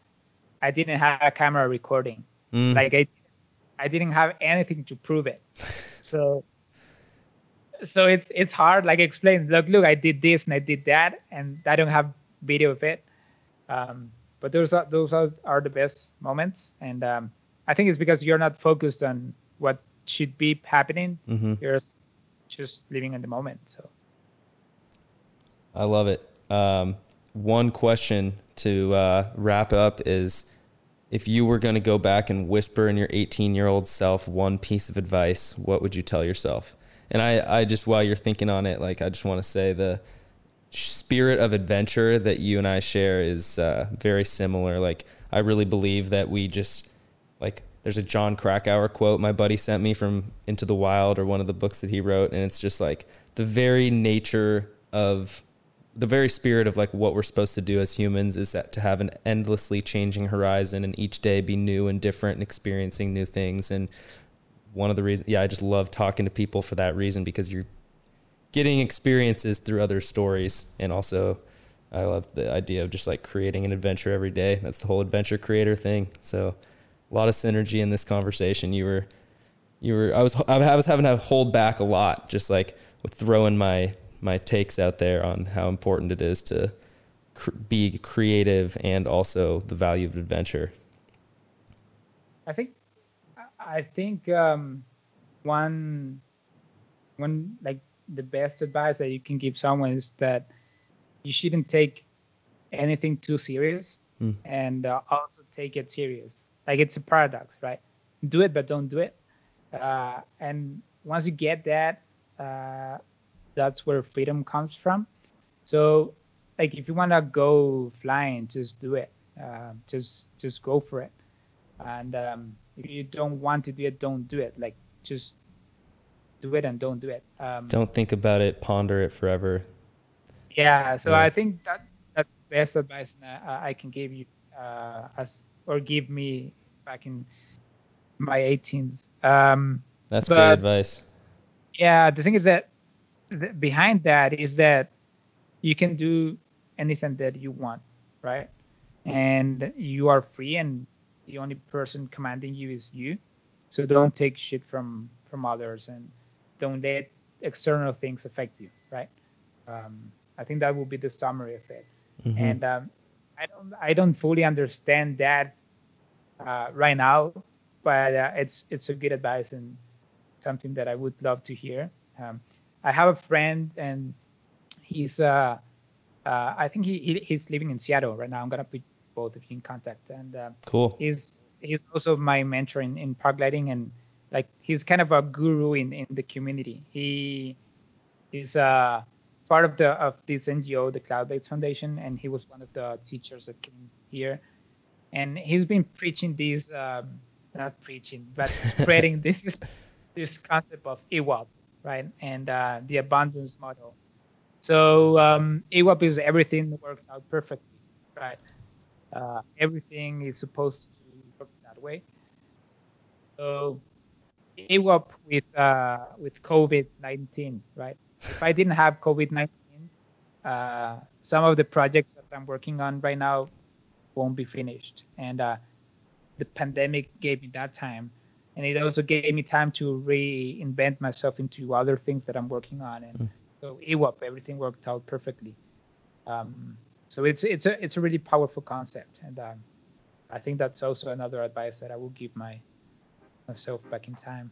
I didn't have a camera recording. Mm. Like I, I didn't have anything to prove it. so so it's it's hard like explain look look i did this and i did that and i don't have video of it um, but those are those are, are the best moments. And um, i think it's because you're not focused on what should be happening. Mm-hmm. you're just living in the moment so. I love it. Um, one question to uh, wrap up is if you were going to go back and whisper in your 18 year old self one piece of advice what would you tell yourself? And I, I just while you're thinking on it, like I just want to say the spirit of adventure that you and I share is uh, very similar. Like I really believe that we just like there's a Jon Krakauer quote my buddy sent me from Into the Wild or one of the books that he wrote, and it's just like the very nature of the very spirit of like what we're supposed to do as humans is that to have an endlessly changing horizon and each day be new and different and experiencing new things and one of the reasons. Yeah, I just love talking to people for that reason because you're getting experiences through other stories, and also I love the idea of just like creating an adventure every day. That's the whole adventure creator thing. So a lot of synergy in this conversation. You were, you were. I was. I was having to hold back a lot, just like with throwing my my takes out there on how important it is to cr- be creative and also the value of adventure. I think I think um, one one like the best advice that you can give someone is that you shouldn't take anything too serious Mm. and uh, also take it serious. Like it's a paradox, right? Do it, but don't do it. Uh, and once you get that, uh, that's where freedom comes from. So, like, if you want to go flying, just do it. Uh, just just go for it. And um, if you don't want to do it, don't do it. Like, just do it and don't do it. Um, Don't think about it, ponder it forever. yeah. So Yeah. I think that that's the best advice that I I can give you uh, as or give me back in my 18s. Um, That's great advice. yeah the thing is that th- behind that is that you can do anything that you want right and you are free and the only person commanding you is you so don't take shit from from others and don't let external things affect you right um, i think that would be the summary of it Mhm. and um, I don't I don't fully understand that uh, right now, but uh, it's it's a good advice and something that I would love to hear. Um, I have a friend and he's uh, uh, I think he, he he's living in Seattle right now. I'm gonna put both of you in contact and uh, cool. he's he's also my mentor in, in paragliding and like he's kind of a guru in, in the community. He is uh part of the of this NGO, the Cloud Base Foundation, and he was one of the teachers that came here. And he's been preaching these um, not preaching, but spreading this this concept of IWOP, right? And uh, the abundance model. So um, IWOP is everything works out perfectly, right? Uh, everything is supposed to work that way. So IWOP with uh, with COVID nineteen, right? If I didn't have COVID nineteen, uh, some of the projects that I'm working on right now won't be finished, and uh, the pandemic gave me that time, and it also gave me time to reinvent myself into other things that I'm working on, and Mm. so IWOP, everything worked out perfectly. Um, so it's it's a it's a really powerful concept, and um, I think that's also another advice that I will give my myself back in time.